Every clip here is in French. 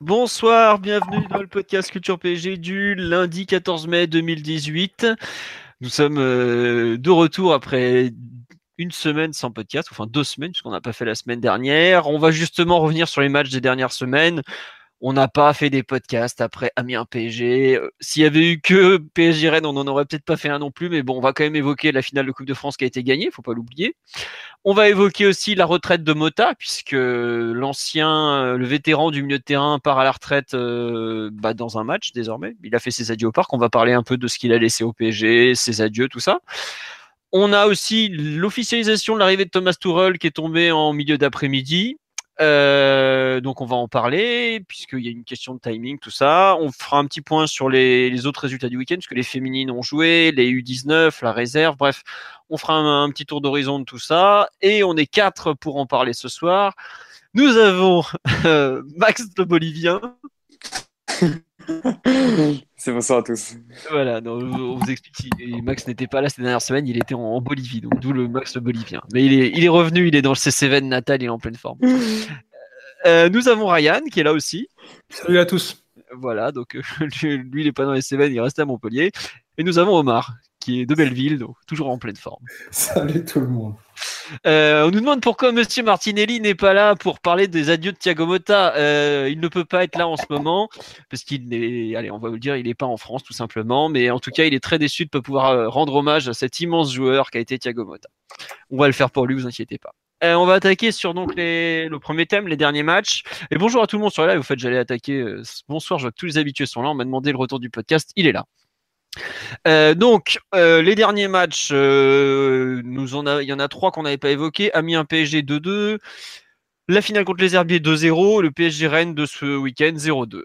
Bonsoir, bienvenue dans le podcast Culture PSG du lundi 14 mai 2018. Nous sommes euh, de retour après une semaine sans podcast, enfin deux semaines, puisqu'on n'a pas fait la semaine dernière. On va justement revenir sur les matchs des dernières semaines. On n'a pas fait des podcasts après Amiens PSG. Euh, s'il y avait eu que PSG Rennes, on n'en aurait peut-être pas fait un non plus, mais bon, on va quand même évoquer la finale de Coupe de France qui a été gagnée, faut pas l'oublier. On va évoquer aussi la retraite de Mota, puisque l'ancien, euh, le vétéran du milieu de terrain part à la retraite euh, bah, dans un match désormais. Il a fait ses adieux au parc. On va parler un peu de ce qu'il a laissé au PSG, ses adieux, tout ça. On a aussi l'officialisation de l'arrivée de Thomas Tuchel qui est tombé en milieu d'après-midi. Euh, donc on va en parler puisqu'il y a une question de timing, tout ça. On fera un petit point sur les, autres résultats du week-end puisque les féminines ont joué, les U19, la réserve, bref, on fera un, petit tour d'horizon de tout ça. Et on est quatre pour en parler ce soir. Nous avons euh, Max le Bolivien. C'est bonsoir à tous. Voilà, on vous explique. Max n'était pas là cette dernière semaine, il était en, Bolivie, donc d'où le Max le bolivien. Mais il est, il est revenu, il est dans le CC20 natal, il est en pleine forme. Euh, nous avons Ryan qui est là aussi. Salut à tous. Voilà, donc lui, il n'est pas dans les C20, il reste à Montpellier. Et nous avons Omar qui est de Belleville, donc toujours en pleine forme. Salut tout le monde. Euh, on nous demande pourquoi Monsieur Martinelli n'est pas là pour parler des adieux de Thiago Motta. Euh, il ne peut pas être là en ce moment parce qu'il est, allez, on va vous le dire, il n'est pas en France tout simplement. Mais en tout cas, il est très déçu de ne pas pouvoir euh, rendre hommage à cet immense joueur qui a été Thiago Motta. On va le faire pour lui, vous inquiétez pas. on va attaquer sur donc le premier thème, les derniers matchs. Et bonjour à tout le monde sur la live. Au fait, j'allais attaquer. bonsoir, je vois que tous les habitués sont là. On m'a demandé le retour du podcast. Il est là. Euh, donc, euh, les derniers matchs, euh, nous en a, il y en a trois qu'on n'avait pas évoqués. Amiens PSG 2-2. La finale contre les Herbiers 2-0, le PSG Rennes de ce week-end 0-2.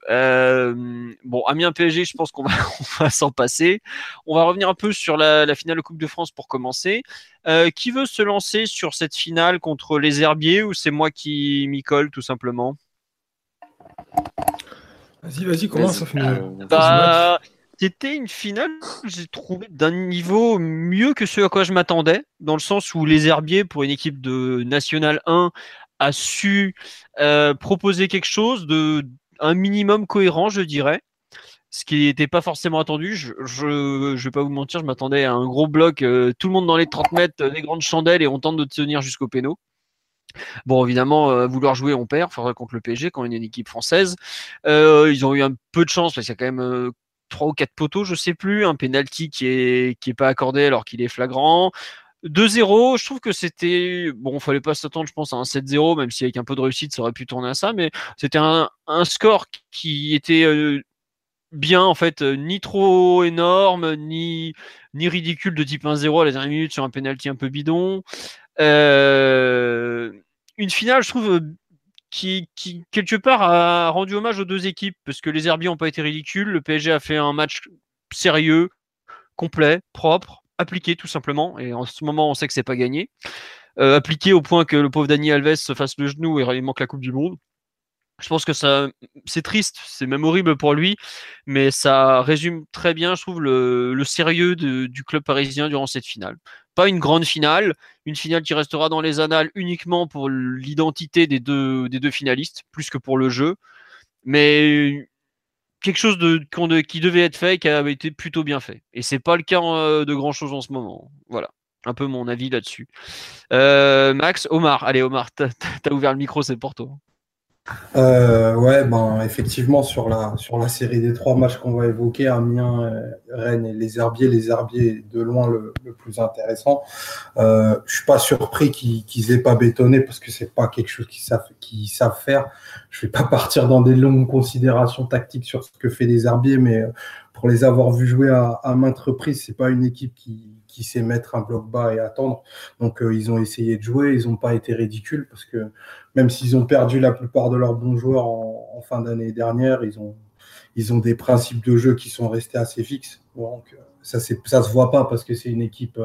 bon, Amiens PSG, je pense qu'on va, va s'en passer. On va revenir un peu sur la, la, finale de Coupe de France pour commencer. qui veut se lancer sur cette finale contre les Herbiers ou c'est moi qui m'y colle tout simplement? Vas-y, vas-y, commence. Bah, c'était une finale j'ai trouvé d'un niveau mieux que ce à quoi je m'attendais, dans le sens où les Herbiers, pour une équipe de National 1, a su euh, proposer quelque chose de un minimum cohérent, je dirais. Ce qui n'était pas forcément attendu. Je ne vais pas vous mentir, je m'attendais à un gros bloc, euh, tout le monde dans les 30 mètres, des grandes chandelles et on tente de tenir jusqu'au péno. Bon, évidemment, vouloir jouer, on perd. Faudrait contre le PSG quand on est une équipe française. Euh, ils ont eu un peu de chance parce qu'il y a quand même trois ou quatre poteaux, je sais plus, un penalty qui est qui pas accordé alors qu'il est flagrant. 2-0, je trouve que c'était bon, fallait pas s'attendre, je pense, à un 7-0, même si avec un peu de réussite, ça aurait pu tourner à ça, mais c'était un, score qui était euh, bien en fait, euh, ni trop énorme, ni ni ridicule de type 1-0 à la dernière minute sur un penalty un peu bidon. Euh, une finale, je trouve qui, quelque part a rendu hommage aux deux équipes parce que les Herbiers n'ont pas été ridicules. Le PSG a fait un match sérieux, complet, propre, appliqué tout simplement. Et en ce moment, on sait que c'est pas gagné. Euh, appliqué au point que le pauvre Dani Alves se fasse le genou et il manque la Coupe du Monde. Je pense que ça, c'est triste, c'est même horrible pour lui, mais ça résume très bien, je trouve, le, sérieux du club parisien durant cette finale. Pas une grande finale, une finale qui restera dans les annales uniquement pour l'identité des deux, finalistes, plus que pour le jeu, mais quelque chose qui devait être fait et qui avait été plutôt bien fait. Et c'est pas le cas euh, de grand chose en ce moment. Voilà un peu mon avis là-dessus. Euh, Max, Omar, allez Omar, t'as as ouvert le micro, c'est pour toi. Euh, ouais, ben effectivement sur la sur la série des trois matchs qu'on va évoquer, Amiens, euh, Rennes et les Herbiers, les Herbiers de loin le, plus intéressant. Euh, je suis pas surpris qu'ils qu'ils aient pas bétonné parce que c'est pas quelque chose qu'ils savent qu'ils savent faire. Je vais pas partir dans des longues considérations tactiques sur ce que fait les Herbiers, mais pour les avoir vus jouer à, maintes reprises, c'est pas une équipe qui, qui sait mettre un bloc bas et attendre. Donc euh, ils ont essayé de jouer, ils n'ont pas été ridicules parce que même s'ils ont perdu la plupart de leurs bons joueurs en, en fin d'année dernière, ils ont, ils ont des principes de jeu qui sont restés assez fixes. Donc ça, ça se voit pas parce que c'est une équipe.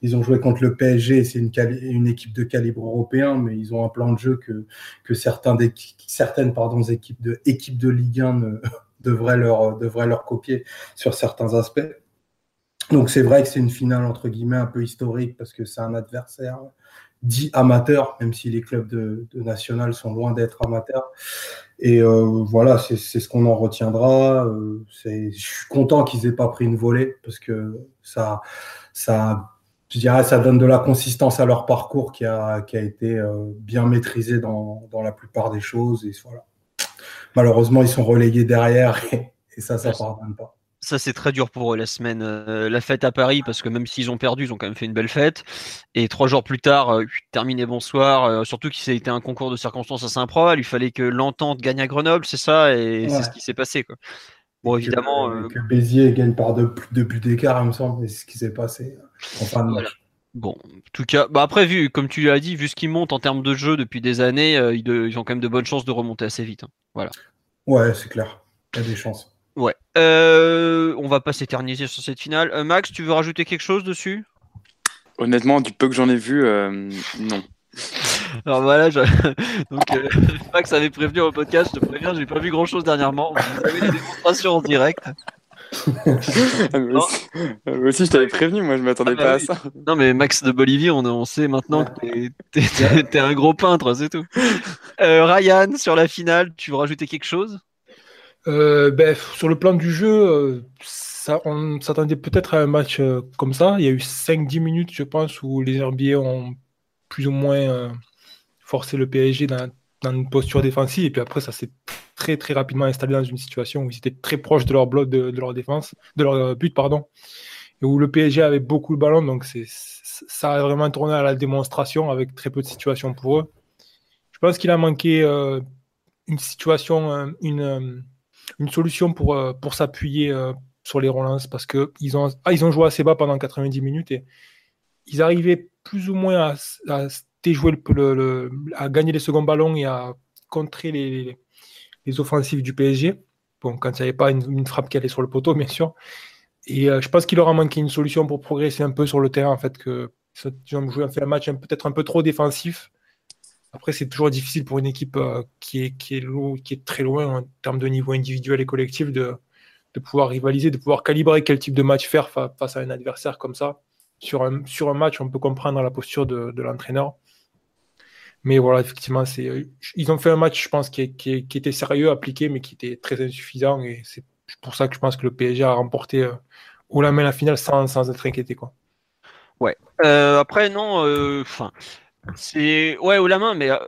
ils ont joué contre le PSG, c'est une, une, équipe de calibre européen, mais ils ont un plan de jeu que, que certains certaines pardon, équipes de, équipes de Ligue 1 ne, devraient, leur, devraient leur copier sur certains aspects. Donc c'est vrai que c'est une finale entre guillemets un peu historique parce que c'est un adversaire dit amateur, même si les clubs de, de national sont loin d'être amateurs. Et euh, voilà, c'est ce qu'on en retiendra. Euh, je suis content qu'ils aient pas pris une volée parce que ça, ça, je dirais, ça donne de la consistance à leur parcours qui a, qui a été euh, bien maîtrisé dans, dans, la plupart des choses. Et voilà. Malheureusement, ils sont relégués derrière et, et ça, ça ne pardonne pas ça c'est très dur pour eux la semaine. Euh, la fête à Paris, parce que même s'ils ont perdu, ils ont quand même fait une belle fête. Et trois jours plus tard, euh, terminé bonsoir. Euh, surtout qu'il s'est été un concours de circonstances à Saint-Pro. Il fallait que l'entente gagne à Grenoble, c'est ça, et c'est ce qui s'est passé. Quoi. Bon, évidemment. Que, Béziers gagne par deux, deux buts d'écart, il me semble, c'est ce qui s'est passé. Enfin, Bon, en tout cas, bah après, vu, comme tu l'as dit, vu ce qu'ils montent en termes de jeu depuis des années, ils, ils, ont quand même de bonnes chances de remonter assez vite. Hein. Voilà. Ouais, c'est clair. Il y a des chances. Ouais. Euh, on va pas s'éterniser sur cette finale. Euh, Max, tu veux rajouter quelque chose dessus? Honnêtement, du peu que j'en ai vu, euh, non. Alors voilà, donc Max avait prévenu au podcast, je te préviens, j'ai pas vu grand chose dernièrement. Vous avez des démonstrations en direct. Ah, moi, aussi, je t'avais prévenu, moi je m'attendais ah, bah pas à ça. Non, mais Max de Bolivie, on, on sait maintenant que t'es un gros peintre, c'est tout. Ryan, sur la finale, tu veux rajouter quelque chose? Euh, ben, sur le plan du jeu, euh, ça, on s'attendait peut-être à un match euh, comme ça. Il y a eu 5-10 minutes, je pense, où les Herbiers ont plus ou moins forcé le PSG dans, une posture défensive. Et puis après, ça s'est très très rapidement installé dans une situation où ils étaient très proches de leur bloc, de, leur défense, de leur but, pardon. Et où le PSG avait beaucoup le ballon. Donc c'est, ça a vraiment tourné à la démonstration avec très peu de situations pour eux. Je pense qu'il a manqué une situation, une une solution pour, euh, pour s'appuyer euh, sur les relances parce qu'ils ont, ah, ont joué assez bas pendant 90 minutes et ils arrivaient plus ou moins à, à déjouer le, à gagner les seconds ballons et à contrer les, offensives du PSG. Bon, quand il n'y avait pas une, frappe qui allait sur le poteau, bien sûr. Et euh, je pense qu'il leur a manqué une solution pour progresser un peu sur le terrain, en fait, que ont joué, fait un match peut-être un peu trop défensif après, c'est toujours difficile pour une équipe euh, qui, est, qui, est très loin en termes de niveau individuel et collectif de, pouvoir rivaliser, de pouvoir calibrer quel type de match faire face à un adversaire comme ça. Sur un, match, on peut comprendre la posture de l'entraîneur. Mais voilà, effectivement, c'est, ils ont fait un match, je pense, qui, était sérieux, appliqué, mais qui était très insuffisant. Et c'est pour ça que je pense que le PSG a remporté euh, au la main la finale sans, sans être inquiété. Quoi. Ouais. Euh, après, non, enfin. C'est ouais ou la main, mais euh,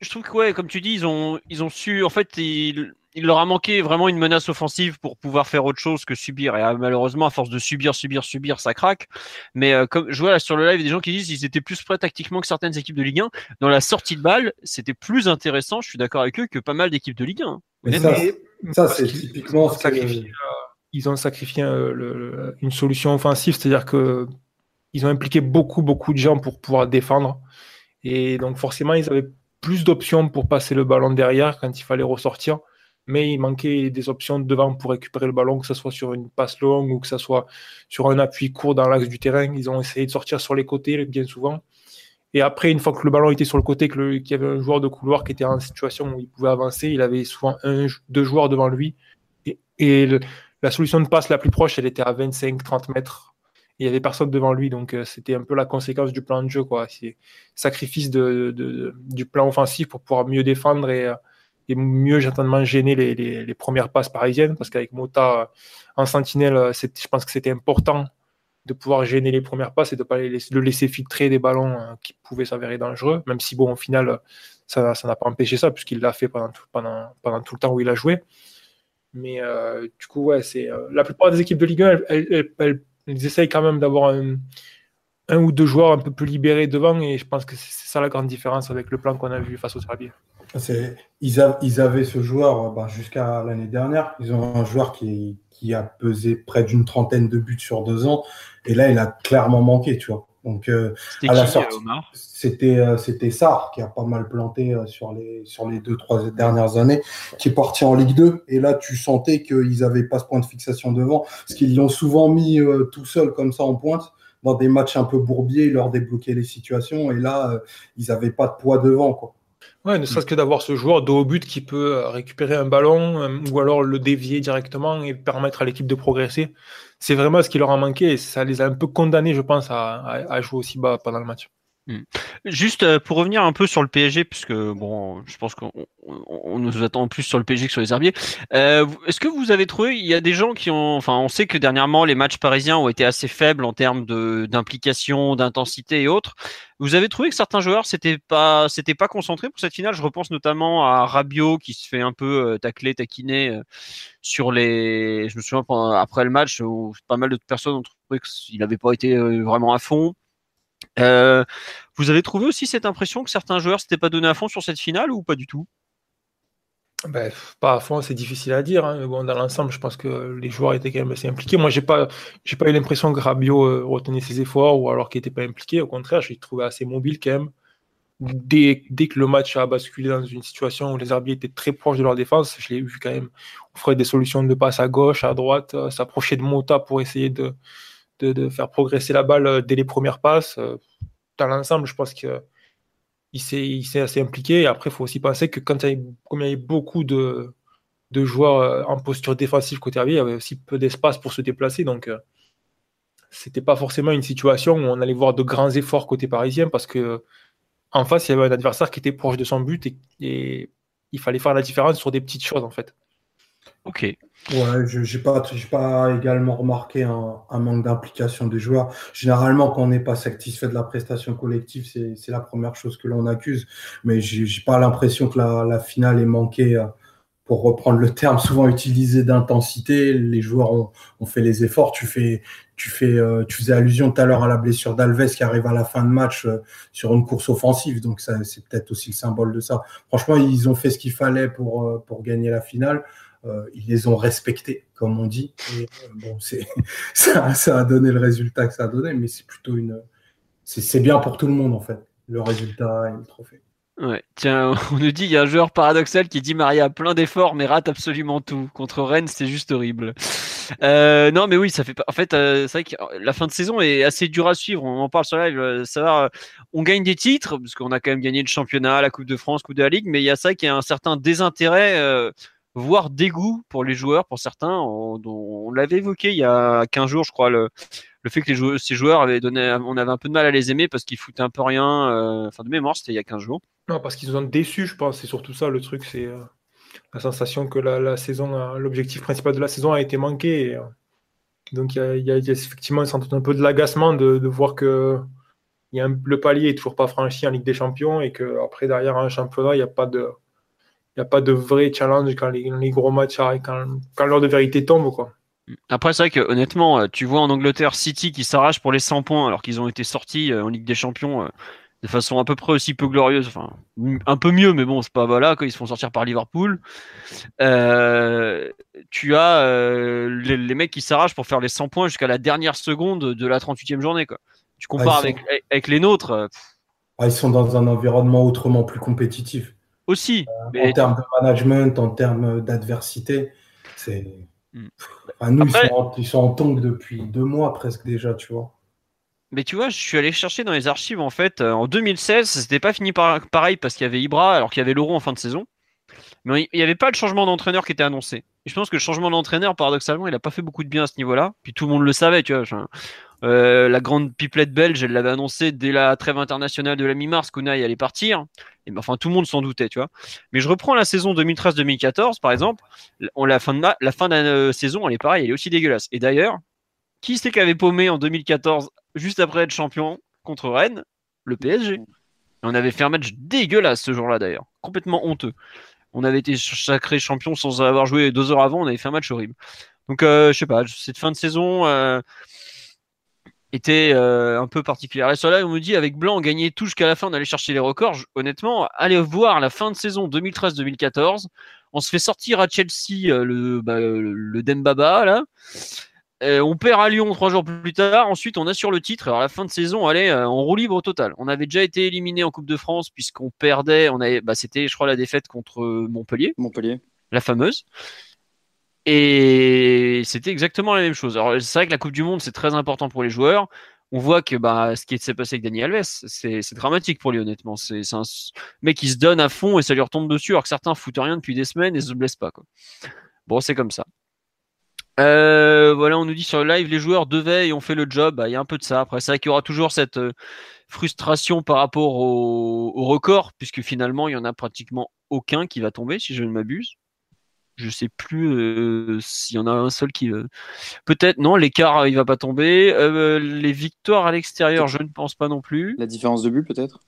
je trouve que ouais, comme tu dis, ils ont ils ont su. En fait, il, il leur a manqué vraiment une menace offensive pour pouvoir faire autre chose que subir. Et euh, malheureusement, à force de subir, subir, subir, ça craque. Mais euh, comme je vois sur le live des gens qui disent qu'ils étaient plus prêts tactiquement que certaines équipes de Ligue 1. Dans la sortie de balle, c'était plus intéressant. Je suis d'accord avec eux que pas mal d'équipes de Ligue 1. Mais ça, c'est typiquement ils ont sacrifié une solution offensive, c'est-à-dire que ils ont impliqué beaucoup, beaucoup de gens pour pouvoir défendre. Et donc forcément, ils avaient plus d'options pour passer le ballon derrière quand il fallait ressortir. Mais il manquait des options devant pour récupérer le ballon, que ce soit sur une passe longue ou que ce soit sur un appui court dans l'axe du terrain. Ils ont essayé de sortir sur les côtés bien souvent. Et après, une fois que le ballon était sur le côté, qu'il y avait un joueur de couloir qui était en situation où il pouvait avancer, il avait souvent deux joueurs devant lui. Et, la solution de passe la plus proche, elle était à 25-30 mètres il y avait personne devant lui, donc euh, c'était un peu la conséquence du plan de jeu, sacrifice du plan offensif pour pouvoir mieux défendre et, euh, et mieux certainement gêner les, les, premières passes parisiennes, parce qu'avec Mota euh, en sentinelle, je pense que c'était important de pouvoir gêner les premières passes et de ne pas les laisser, laisser filtrer des ballons qui pouvaient s'avérer dangereux, même si bon, au final, ça n'a pas empêché ça, puisqu'il l'a fait pendant tout, pendant, pendant tout le temps où il a joué. Mais du coup, ouais, la plupart des équipes de Ligue 1, elles ils essayent quand même d'avoir un, ou deux joueurs un peu plus libérés devant et je pense que c'est ça la grande différence avec le plan qu'on a vu face au Serbiens. Ils, avaient ce joueur bah, jusqu'à l'année dernière. Ils ont un joueur qui, qui a pesé près d'une trentaine de buts sur deux ans. Et là, il a clairement manqué, tu vois. Donc, euh, à la sortie, c'était euh, c'était Sarr qui a pas mal planté euh, sur les sur les deux trois dernières années, qui est parti en Ligue 2. Et là, tu sentais qu'ils n'avaient pas ce point de fixation devant, parce qu'ils l'ont souvent mis tout seul comme ça en pointe dans des matchs un peu bourbiers, leur débloquaient les situations. Et là, ils n'avaient pas de poids devant, quoi. Ouais, ne serait-ce que d'avoir ce joueur de haut but qui peut récupérer un ballon ou alors le dévier directement et permettre à l'équipe de progresser c'est vraiment ce qui leur a manqué et ça les a un peu condamnés, je pense, à, jouer aussi bas pendant le match. Hmm. Juste euh, pour revenir un peu sur le PSG, puisque bon, je pense qu'on nous attend plus sur le PSG que sur les Herbiers. Euh, est-ce que vous avez trouvé, il y a des gens qui ont, enfin, on sait que dernièrement les matchs parisiens ont été assez faibles en termes d'implication, d'intensité et autres. Vous avez trouvé que certains joueurs s'étaient pas, s'étaient pas concentrés pour cette finale? Je repense notamment à Rabiot qui se fait un peu euh, tacler, taquiner euh, sur les. Je me souviens après le match où pas mal de personnes ont trouvé qu'il n'avait pas été vraiment à fond. Vous avez trouvé aussi cette impression que certains joueurs s'étaient pas donné à fond sur cette finale ou pas du tout? Ben, pas à fond, c'est difficile à dire. Hein, dans l'ensemble, je pense que les joueurs étaient quand même assez impliqués. Moi, j'ai pas, j'ai pas eu l'impression que Rabiot euh, retenait ses efforts ou alors qu'il n'était pas impliqué. Au contraire, je l'ai trouvé assez mobile quand même. Dès, dès, que le match a basculé dans une situation où les arbitres étaient très proches de leur défense, je l'ai vu quand même offrir des solutions de passe à gauche, à droite, euh, s'approcher de Mota pour essayer de, de, faire progresser la balle euh, dès les premières passes. dans l'ensemble, je pense que il s'est assez impliqué. Et après, il faut aussi penser que quand il y avait, beaucoup de, joueurs euh, en posture défensive côté arrière, il y avait aussi peu d'espace pour se déplacer. Donc, euh, c'était pas forcément une situation où on allait voir de grands efforts côté parisien parce que en face, il y avait un adversaire qui était proche de son but et il fallait faire la différence sur des petites choses en fait. Ok. Ouais, je n'ai pas, pas également remarqué un, manque d'implication des joueurs. Généralement, quand on n'est pas satisfait de la prestation collective, c'est la première chose que l'on accuse. Mais j'ai n'ai pas l'impression que la, finale ait manqué, euh, pour reprendre le terme souvent utilisé d'intensité. Les joueurs ont, fait les efforts. Tu fais, tu fais, euh, tu faisais allusion tout à l'heure à la blessure d'Alves qui arrive à la fin de match euh, sur une course offensive. Donc c'est peut-être aussi le symbole de ça. Franchement, ils ont fait ce qu'il fallait pour, pour gagner la finale. Euh, ils les ont respectés, comme on dit. Euh, bon, ça, ça, a donné le résultat que ça a donné, mais c'est plutôt une. C'est, bien pour tout le monde, en fait, le résultat et le trophée. Ouais. Tiens, on nous dit il y a un joueur paradoxal qui dit Maria plein d'efforts mais rate absolument tout. Contre Rennes, c'est juste horrible. Euh, non, mais oui, ça fait pas. En fait, c'est vrai que la fin de saison est assez dure à suivre. On en parle sur live. Ça on gagne des titres parce qu'on a quand même gagné le championnat, la Coupe de France, Coupe de la Ligue, mais il y a ça qui a un certain désintérêt voire dégoût pour les joueurs, pour certains. On, l'avait évoqué il y a 15 jours, je crois, le, fait que ces joueurs avaient donné, on avait un peu de mal à les aimer parce qu'ils foutaient un peu rien. Euh, enfin, de mémoire, c'était il y a 15 jours. Non, parce qu'ils ont déçu, je pense. C'est surtout ça le truc, c'est euh, la sensation que la, saison, l'objectif principal de la saison a été manqué. Euh, donc il y, a, effectivement un peu de l'agacement de, voir que le palier est toujours pas franchi en Ligue des Champions et que après derrière un championnat, il n'y a pas de n'y a pas de vrai challenge quand les, gros matchs quand, quand l'heure de vérité tombe. Quoi. Après, c'est vrai que honnêtement, euh, tu vois en Angleterre City qui s'arrache pour les 100 points alors qu'ils ont été sortis euh, en Ligue des Champions euh, de façon à peu près aussi peu glorieuse, enfin un peu mieux, mais bon, c'est pas voilà quand ils se font sortir par Liverpool. tu as les, mecs qui s'arrachent pour faire les 100 points jusqu'à la dernière seconde de la 38e journée. Quoi. Tu compares ah, avec, avec les nôtres. Ah, ils sont dans un environnement autrement plus compétitif aussi. Euh, en termes de management, en termes d'adversité, c'est. Hmm. nous, ils, sont en, tongue depuis deux mois presque déjà, tu vois. Mais tu vois, je suis allé chercher dans les archives en fait. Euh, en 2016, c'était pas fini pareil parce qu'il y avait Ibra alors qu'il y avait l'Euro en fin de saison. Mais il n'y avait pas le changement d'entraîneur qui était annoncé. Et je pense que le changement d'entraîneur, paradoxalement, il n'a pas fait beaucoup de bien à ce niveau-là. Puis tout le monde le savait, tu vois. Euh, la grande pipelette belge, elle l'avait annoncé dès la trêve internationale de la mi-mars qu'Unai allait partir. Et enfin, tout le monde s'en doutait, tu vois. Mais je reprends la saison 2013-2014, par exemple. La fin de la fin de euh, saison, elle est pareille, elle est aussi dégueulasse. Et d'ailleurs, qui c'est qui avait paumé en 2014, juste après être champion contre Rennes? Le PSG. on avait fait un match dégueulasse ce jour-là, d'ailleurs. Complètement honteux. On avait été sacré champion sans avoir joué deux heures avant, on avait fait un match horrible. Donc, euh, je sais pas, cette fin de saison, était euh, un peu particulière. Et sur là, on me dit avec Blanc, on gagnait tout jusqu'à la fin, on allait chercher les records. Je- honnêtement, allez voir la fin de saison 2013-2014. On se fait sortir à Chelsea euh, le, bah, le, le Dembaba là. Euh, on perd à Lyon trois jours plus tard. Ensuite, on assure le titre. Alors, la fin de saison, allez, euh, on roue libre au total. On avait déjà été éliminé en Coupe de France puisqu'on perdait. On avait, bah, c'était, je crois, la défaite contre Montpellier Montpellier. la fameuse. Et c'était exactement la même chose. Alors, c'est vrai que la Coupe du Monde, c'est très important pour les joueurs. On voit que bah, ce qui s'est passé avec Dani Alves, c'est dramatique pour lui, honnêtement. C'est un mec qui se donne à fond et ça lui retombe dessus, alors que certains foutent rien depuis des semaines et se blessent pas. Quoi. Bon, c'est comme ça. Euh, voilà, on nous dit sur le live, les joueurs devaient et ont fait le job. Bah, Il y a un peu de ça. Après, c'est vrai qu'il y aura toujours cette euh, frustration par rapport au, record, puisque finalement, il y en a pratiquement aucun qui va tomber, si je ne m'abuse. Je sais plus euh, s'il y en a un seul qui. euh, Peut-être, non, l'écart, euh, il va pas tomber. Euh, les victoires à l'extérieur, je ne pense pas non plus. La différence de but, peut-être?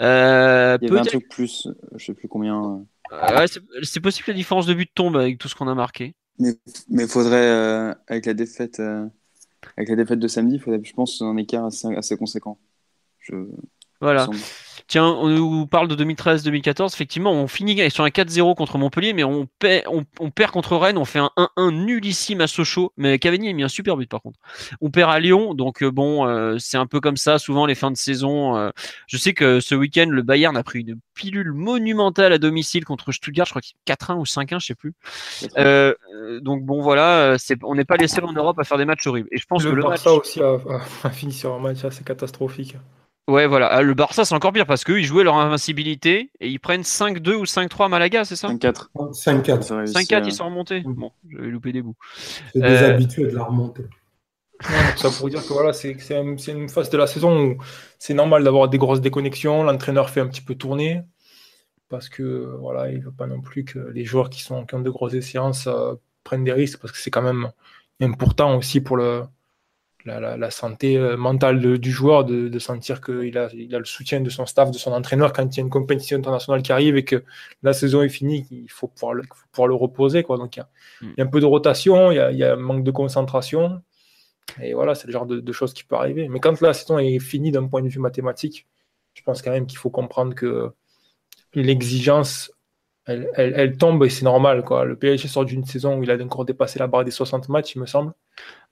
Il y avait un truc plus, je sais plus combien. ouais, c'est possible que la différence de but tombe avec tout ce qu'on a marqué. Mais mais faudrait, avec la défaite, avec la défaite de samedi, faudrait, je pense, un écart assez, assez conséquent. Je, Voilà. Tiens, on nous parle de 2013-2014. Effectivement, on finit sur un 4-0 contre Montpellier, mais on, paie- on, on perd contre Rennes. On fait un 1-1 nullissime à Sochaux. Mais Cavani a mis un super but par contre. On perd à Lyon, donc euh, bon, euh, c'est un peu comme ça. Souvent, les fins de saison. euh, je sais que ce week-end, le Bayern a pris une pilule monumentale à domicile contre Stuttgart. Je crois qu'il 4-1 ou 5-1, je sais plus. Euh, donc bon, voilà, on n'est pas les seuls en Europe à faire des matchs horribles. Et je pense le que le match. Aussi a fini sur un match assez catastrophique. Ouais, voilà. Ah, Le Barça, c'est encore pire parce qu'eux, ils jouaient leur invincibilité et ils prennent 5-2 ou 5-3 à Malaga, c'est ça? 5-4. 5-4. Ça réussit 5-4, à- ils sont remontés. Mm. Bon, j'avais loupé des bouts. C'est des Euh, habitués de la remontée. Ça pour dire que voilà, c'est c'est un- c'est une phase de la saison où c'est normal d'avoir des grosses déconnexions. L'entraîneur fait un petit peu tourner parce que voilà, il veut pas non plus que les joueurs qui sont ont de grosses séances euh, prennent des risques parce que c'est quand même important aussi pour le la, la- la santé euh, mentale de- du joueur de, de sentir qu'il a, il a le soutien de son staff, de son entraîneur quand il y a une compétition internationale qui arrive et que la saison est finie, il faut pouvoir le, faut pouvoir le reposer. Quoi. Donc il y, a, Mm. il y a un peu de rotation, il y a, il y a un manque de concentration. Et voilà, c'est le genre de, de choses qui peut arriver. Mais quand la saison est finie d'un point de vue mathématique, je pense quand même qu'il faut comprendre que l'exigence, elle, elle- elle tombe et c'est normal. Quoi. Le PSG sort d'une saison où il a encore dépassé la barre des 60 matchs, il me semble.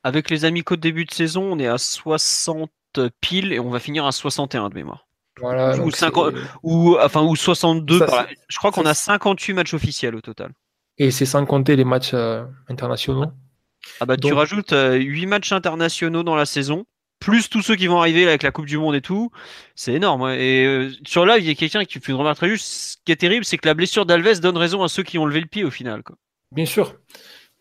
Avec les amicaux de début de saison, on est à 60 piles et on va finir à 61 de mémoire. Voilà, Ou donc 50 c'est- Ou, enfin, ou 62. Ça, par là. c'est- Je crois qu'on a 58 matchs officiels au total. Et c'est sans compter les matchs euh, internationaux. Ah bah, tu rajoutes 8 matchs internationaux dans la saison, plus tous ceux qui vont arriver là, avec la Coupe du Monde et tout. C'est énorme. Et euh, sur live, il y a quelqu'un qui fait une remarque très juste. Ce qui est terrible, c'est que la blessure d'Alves donne raison à ceux qui ont levé le pied au final. Quoi. Bien sûr,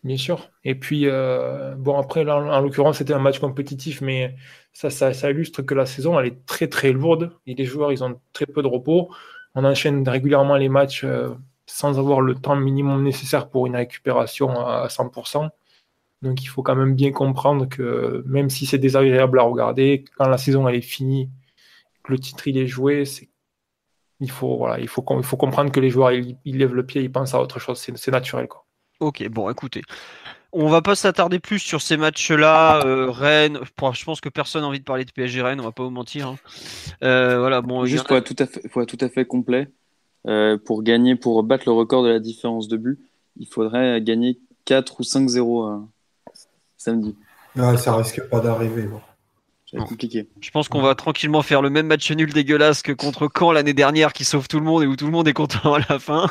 bien sûr. Et puis, euh, bon, après, là, en, en l'occurrence, c'était un match compétitif, mais ça, ça, ça illustre que la saison, elle est très, très lourde. Et les joueurs, ils ont très peu de repos. On enchaîne régulièrement les matchs euh, sans avoir le temps minimum nécessaire pour une récupération à, à 100%. Donc, il faut quand même bien comprendre que même si c'est désagréable à regarder, quand la saison, elle est finie, que le titre, il est joué, c'est il faut, voilà, il faut, il faut comprendre que les joueurs, ils, ils lèvent le pied, ils pensent à autre chose. C'est naturel, quoi. Ok, bon, écoutez. On va pas s'attarder plus sur ces matchs-là. euh, Rennes, je pense que personne n'a envie de parler de PSG Rennes, on va pas vous mentir. hein. Euh, voilà, bon, Juste pour être tout à fait, pour être tout à fait complet, euh, pour gagner, pour battre le record de la différence de but, il faudrait gagner 4 ou 5-0 euh, samedi. Ouais, ça risque pas d'arriver. bon. Non. compliqué. Je pense qu'on va tranquillement faire le même match nul dégueulasse que contre Caen l'année dernière qui sauve tout le monde et où tout le monde est content à la fin.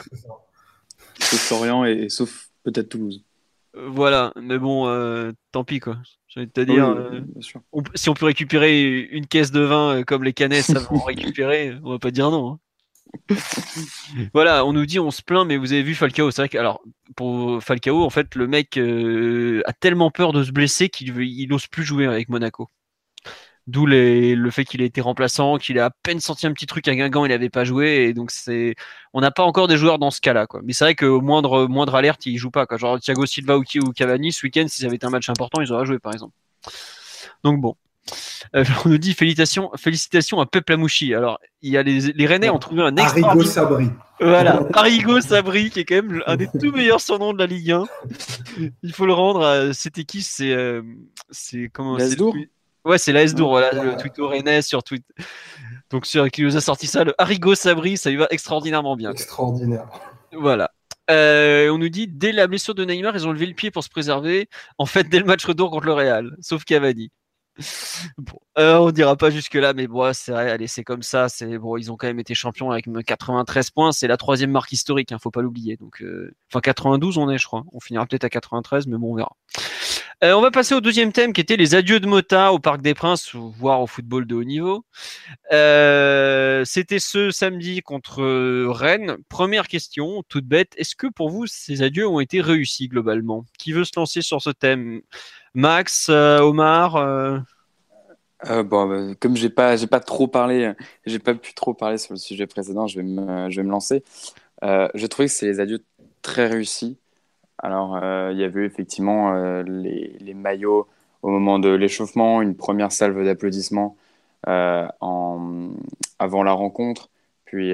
Sauf Florian et, et sauf peut-être Toulouse. Euh, Voilà, mais bon, euh, tant pis quoi. J'ai envie de te dire, Oui, euh, on- si on peut récupérer une caisse de vin comme les canettes savent en récupérer, on va pas dire non. hein. voilà, on nous dit on se plaint, mais vous avez vu Falcao, c'est vrai que alors pour Falcao, en fait, le mec euh, a tellement peur de se blesser qu'il veut- il ose plus jouer avec Monaco. D'où les- le fait qu'il ait été remplaçant, qu'il a à peine senti un petit truc à Guingamp, il n'avait pas joué, et donc c'est, on n'a pas encore des joueurs dans ce cas-là, quoi. Mais c'est vrai qu'au moindre moindre alerte, il joue pas, quoi. Genre Thiago Silva ou, ou Cavani, ce week-end, si ça avait été un match important, ils auraient joué, par exemple. Donc bon. Euh, on nous dit félicitations, félicitations à Pep Lamouchi. Alors, il y a les, les Rennais ont trouvé un Arrigo extraordinaire. Sabri. Voilà, Arrigo Sabri, qui est quand même un des tout meilleurs surnoms de la Ligue 1. Il faut le rendre. à- C'était qui? C'est euh, c'est comment le- Ouais, c'est la S-Dour, voilà, le tweet Rennes sur Twitter. Donc, sur, qui nous a sorti ça, le Arrigo Sabri, ça lui va extraordinairement bien. Extraordinaire. Voilà. Euh, on nous dit dès la blessure de Neymar, ils ont levé le pied pour se préserver. En fait, dès le match retour contre le Real, sauf Cavani. Bon, euh, on dira pas jusque là, mais bon, c'est vrai, allez, c'est comme ça. C'est bon, ils ont quand même été champions avec 93 points. C'est la troisième marque historique, hein, faut pas l'oublier. Donc, euh, enfin 92, on est, je crois. On finira peut-être à 93, mais bon, on verra. Euh, on va passer au deuxième thème qui était les adieux de Mota au Parc des Princes, voire au football de haut niveau. Euh, C'était ce samedi contre Rennes. Première question, toute bête. Est-ce que pour vous, ces adieux ont été réussis globalement? Qui veut se lancer sur ce thème? Max, euh, Omar euh, bon, comme j'ai pas, pas trop parlé, j'ai pas pu trop parler sur le sujet précédent, je vais me, je vais me lancer. je trouvais que c'est les adieux très réussis. Alors, il y avait effectivement les, les, maillots au moment de l'échauffement, une première salve d'applaudissements en, avant la rencontre, puis,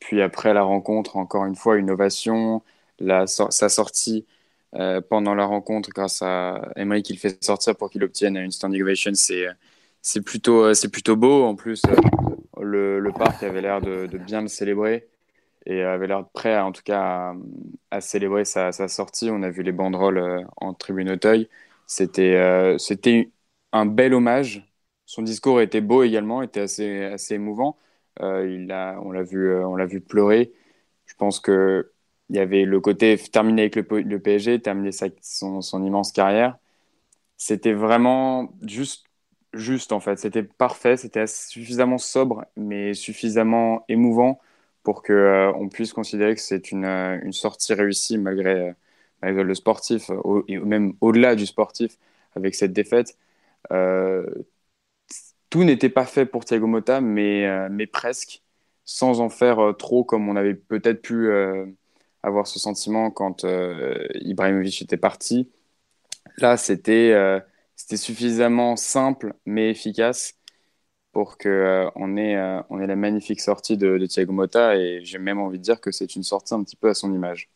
puis après la rencontre, encore une fois, une ovation, sa sortie euh, pendant la rencontre grâce à Emery qui le fait sortir pour qu'il obtienne une standing ovation. C'est, plutôt, euh, plutôt beau. En plus, euh, le, le parc avait l'air de, de, bien le célébrer et avait l'air prêt, en tout cas, à, célébrer sa, sa, sortie. On a vu les banderoles en tribune Auteuil. C'était, c'était un bel hommage. Son discours était beau également, était assez, assez émouvant. il a, on, l'a vu, on vu pleurer. Je pense que il y avait le côté terminer avec le, PSG, terminer son, son, immense carrière. C'était vraiment juste, juste en fait. C'était parfait, c'était suffisamment sobre, mais suffisamment émouvant pour que euh, on puisse considérer que c'est une, euh, sortie réussie malgré, euh, le sportif, et même au-delà du sportif, avec cette défaite. tout n'était pas fait pour Thiago Motta, mais, mais presque, sans en faire trop comme on avait peut-être pu avoir ce sentiment quand Ibrahimovic était parti. Là, c'était c'était suffisamment simple mais efficace pour qu'on euh, on ait, on ait la magnifique sortie de, de Thiago Motta et j'ai même envie de dire que c'est une sortie un petit peu à son image.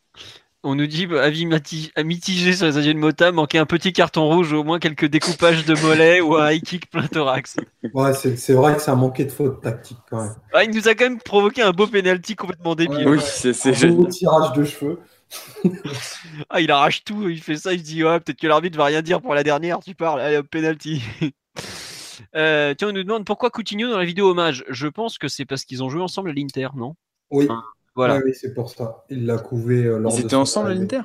On nous dit bah, avis mitigé sur les adieux de Mota, manquait un petit carton rouge, au moins quelques découpages de mollets ou un high kick plein thorax. Ouais, c'est vrai que ça a manqué de faute tactique quand même. Ah, il nous a quand même provoqué un beau penalty complètement débile. oui, c'est un beau tirage de cheveux. ah, il arrache tout, il fait ça, il se dit ouais, peut-être que l'arbitre va rien dire pour la dernière, tu parles, allez, penalty. Euh, tiens, on nous demande pourquoi Coutinho dans la vidéo hommage. Je pense que c'est parce qu'ils ont joué ensemble à l'Inter, non? Oui. Voilà. oui, c'est pour ça. Il l'a couvé euh, lors Ils étaient ensemble à l'Inter?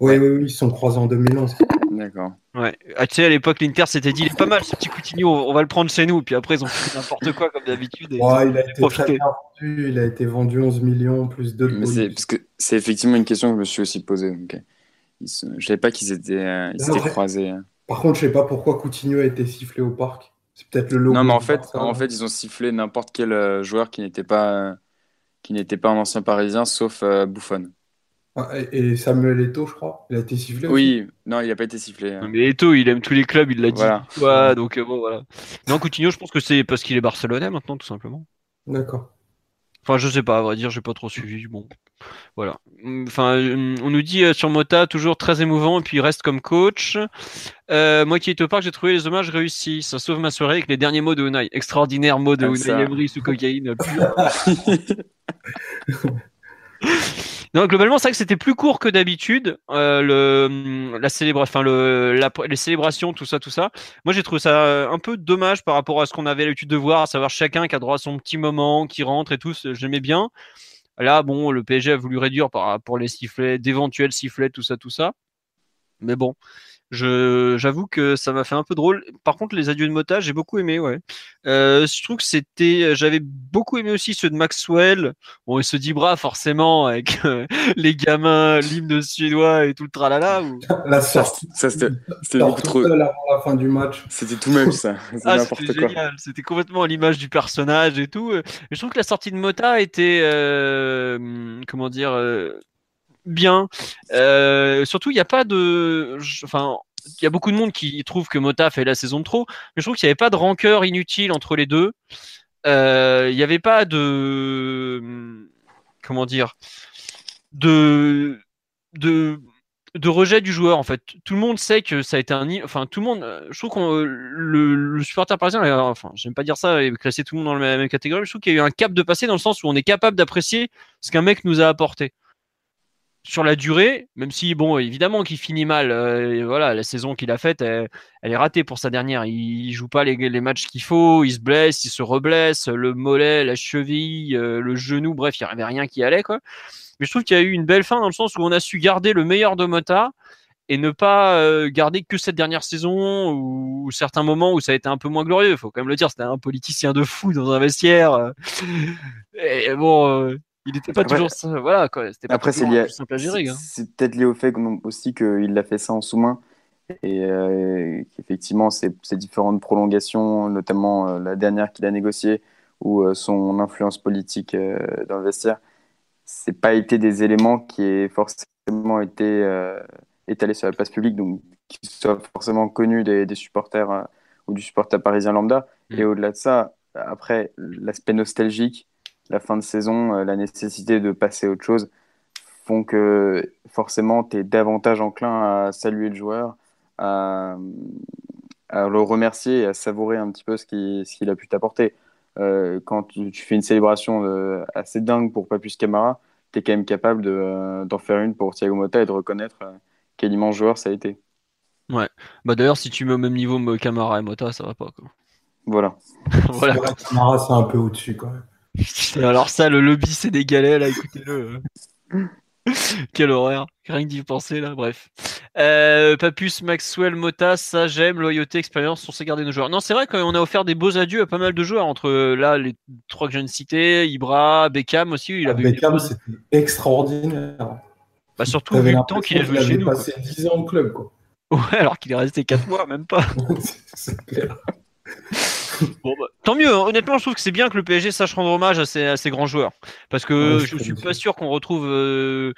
Oui, oui, oui, ils sont croisés en 2011. D'accord. Ouais. Ah, tu sais, à l'époque, l'Inter s'était dit, il est pas mal ce petit Coutinho, on va le prendre chez nous. Puis après, ils ont fait n'importe quoi comme d'habitude. Ouais, il a été très vendu. Il a été vendu 11 millions plus 2 Mais c'est parce que c'est effectivement une question que je me suis aussi posée. Donc, je ne savais pas qu'ils étaient, euh, ils étaient croisés. Hein. Par contre, je ne sais pas pourquoi Coutinho a été sifflé au parc. C'est peut-être le logo. Non, mais en fait, en fait, ils ont sifflé n'importe quel euh, joueur qui n'était pas qui n'était pas un ancien parisien, sauf euh, Buffon. Ah, et Samuel Eto'o, je crois, il a été sifflé Oui, non, il n'a pas été sifflé. Hein. Mais Eto'o, il aime tous les clubs, il l'a dit. Voilà. donc euh, bon, voilà. Non, Coutinho, je pense que c'est parce qu'il est barcelonais maintenant, tout simplement. D'accord. Enfin, je sais pas, à vrai dire, j'ai pas trop suivi. Bon, voilà. Enfin, euh, on nous dit sur Mota, toujours très émouvant, et puis il reste comme coach. moi qui étais au parc, j'ai trouvé les hommages réussis. Ça sauve ma soirée avec les derniers mots de Unai. Extraordinaire mot de ah, Unai Emery sous cocaïne. non, globalement, c'est vrai que c'était plus court que d'habitude. Euh, le, la célébration, enfin le, la, les célébrations, tout ça, tout ça. Moi, j'ai trouvé ça un peu dommage par rapport à ce qu'on avait l'habitude de voir, à savoir chacun qui a droit à son petit moment, qui rentre et tout. J'aimais bien. Là, bon, le PSG a voulu réduire par, pour les sifflets, d'éventuels sifflets, tout ça, tout ça. Mais bon, j'avoue que ça m'a fait un peu drôle. Par contre, les adieux de Mota, j'ai beaucoup aimé, ouais. Euh, je trouve que c'était, j'avais beaucoup aimé aussi ceux de Maxwell. Bon, et ceux d'Ibra, forcément, avec euh, les gamins, l'hymne suédois et tout le tralala. Ou... La sortie. Ça, c'était beaucoup trop. Avant la fin du match. C'était tout même ça. Ah, c'était génial. C'était complètement à l'image du personnage et tout. Et je trouve que la sortie de Mota était, euh, comment dire, euh, bien. Euh, surtout, il n'y a pas de. Enfin, il y a beaucoup de monde qui trouve que Mota fait la saison de trop, mais je trouve qu'il n'y avait pas de rancœur inutile entre les deux. Euh, il n'y avait pas de. Comment dire De. De de rejet du joueur en fait. Tout le monde sait que ça a été un, enfin tout le monde, je trouve qu'on le, le supporter parisien, enfin j'aime pas dire ça et classer tout le monde dans la même catégorie, mais je trouve qu'il y a eu un cap de passé dans le sens où on est capable d'apprécier ce qu'un mec nous a apporté sur la durée, même si, bon, évidemment qu'il finit mal. Euh, voilà, la saison qu'il a faite, elle, est ratée pour sa dernière. Il, joue pas les, matchs qu'il faut, il se blesse, il se reblesse, le mollet, la cheville, euh, le genou, bref, il n'y avait rien qui allait, quoi. Mais je trouve qu'il y a eu une belle fin dans le sens où on a su garder le meilleur de Mota et ne pas euh, garder que cette dernière saison ou, certains moments où ça a été un peu moins glorieux. Faut quand même le dire, c'était un politicien de fou dans un vestiaire. Et bon, il n'était pas toujours voilà quoi c'était après c'est lié à hein. c'est peut-être lié au fait aussi qu'il l'a fait ça en sous-main et euh, qu'effectivement ces, ces, différentes prolongations notamment euh, la dernière qu'il a négociée ou euh, son influence politique dans le vestiaire c'est pas été des éléments qui aient forcément été étalés sur la place publique donc qui soient forcément connus des, des supporters ou du supporter parisien lambda mm. et au-delà de ça après l'aspect nostalgique la fin de saison, euh, la nécessité de passer à autre chose font que forcément tu es davantage enclin à saluer le joueur, à, le remercier et à savourer un petit peu ce qu'il a pu t'apporter. Euh, quand tu, fais une célébration euh, assez dingue pour Papus Camara, tu es quand même capable d'en faire une pour Thiago Motta et de reconnaître quel immense joueur ça a été. Ouais. Bah d'ailleurs, si tu mets au même niveau Camara et Motta, ça va pas. Quoi. Voilà. voilà. Camara, c'est un peu au-dessus quand même. Alors ça, le lobby sénégalais, là, écoutez-le. Quel horreur. Rien que d'y penser, là, bref. Euh, Papus, Maxwell, Mota, ça j'aime, loyauté, expérience, on sait garder nos joueurs. Non, c'est vrai qu'on a offert des beaux adieux à pas mal de joueurs, entre là, les trois que je viens de citer, Ibra, Beckham aussi. Il avait Beckham, c'était extraordinaire. Bah, surtout vu le temps qu'il a joué chez nous. Il a passé 10 ans au club, quoi. Ouais, alors qu'il est resté 4 mois, même pas. c'est clair. Bon, bah, tant mieux, hein. honnêtement, je trouve que c'est bien que le PSG sache rendre hommage à ces, grands joueurs. Parce que je ne suis pas sûr qu'on retrouve euh,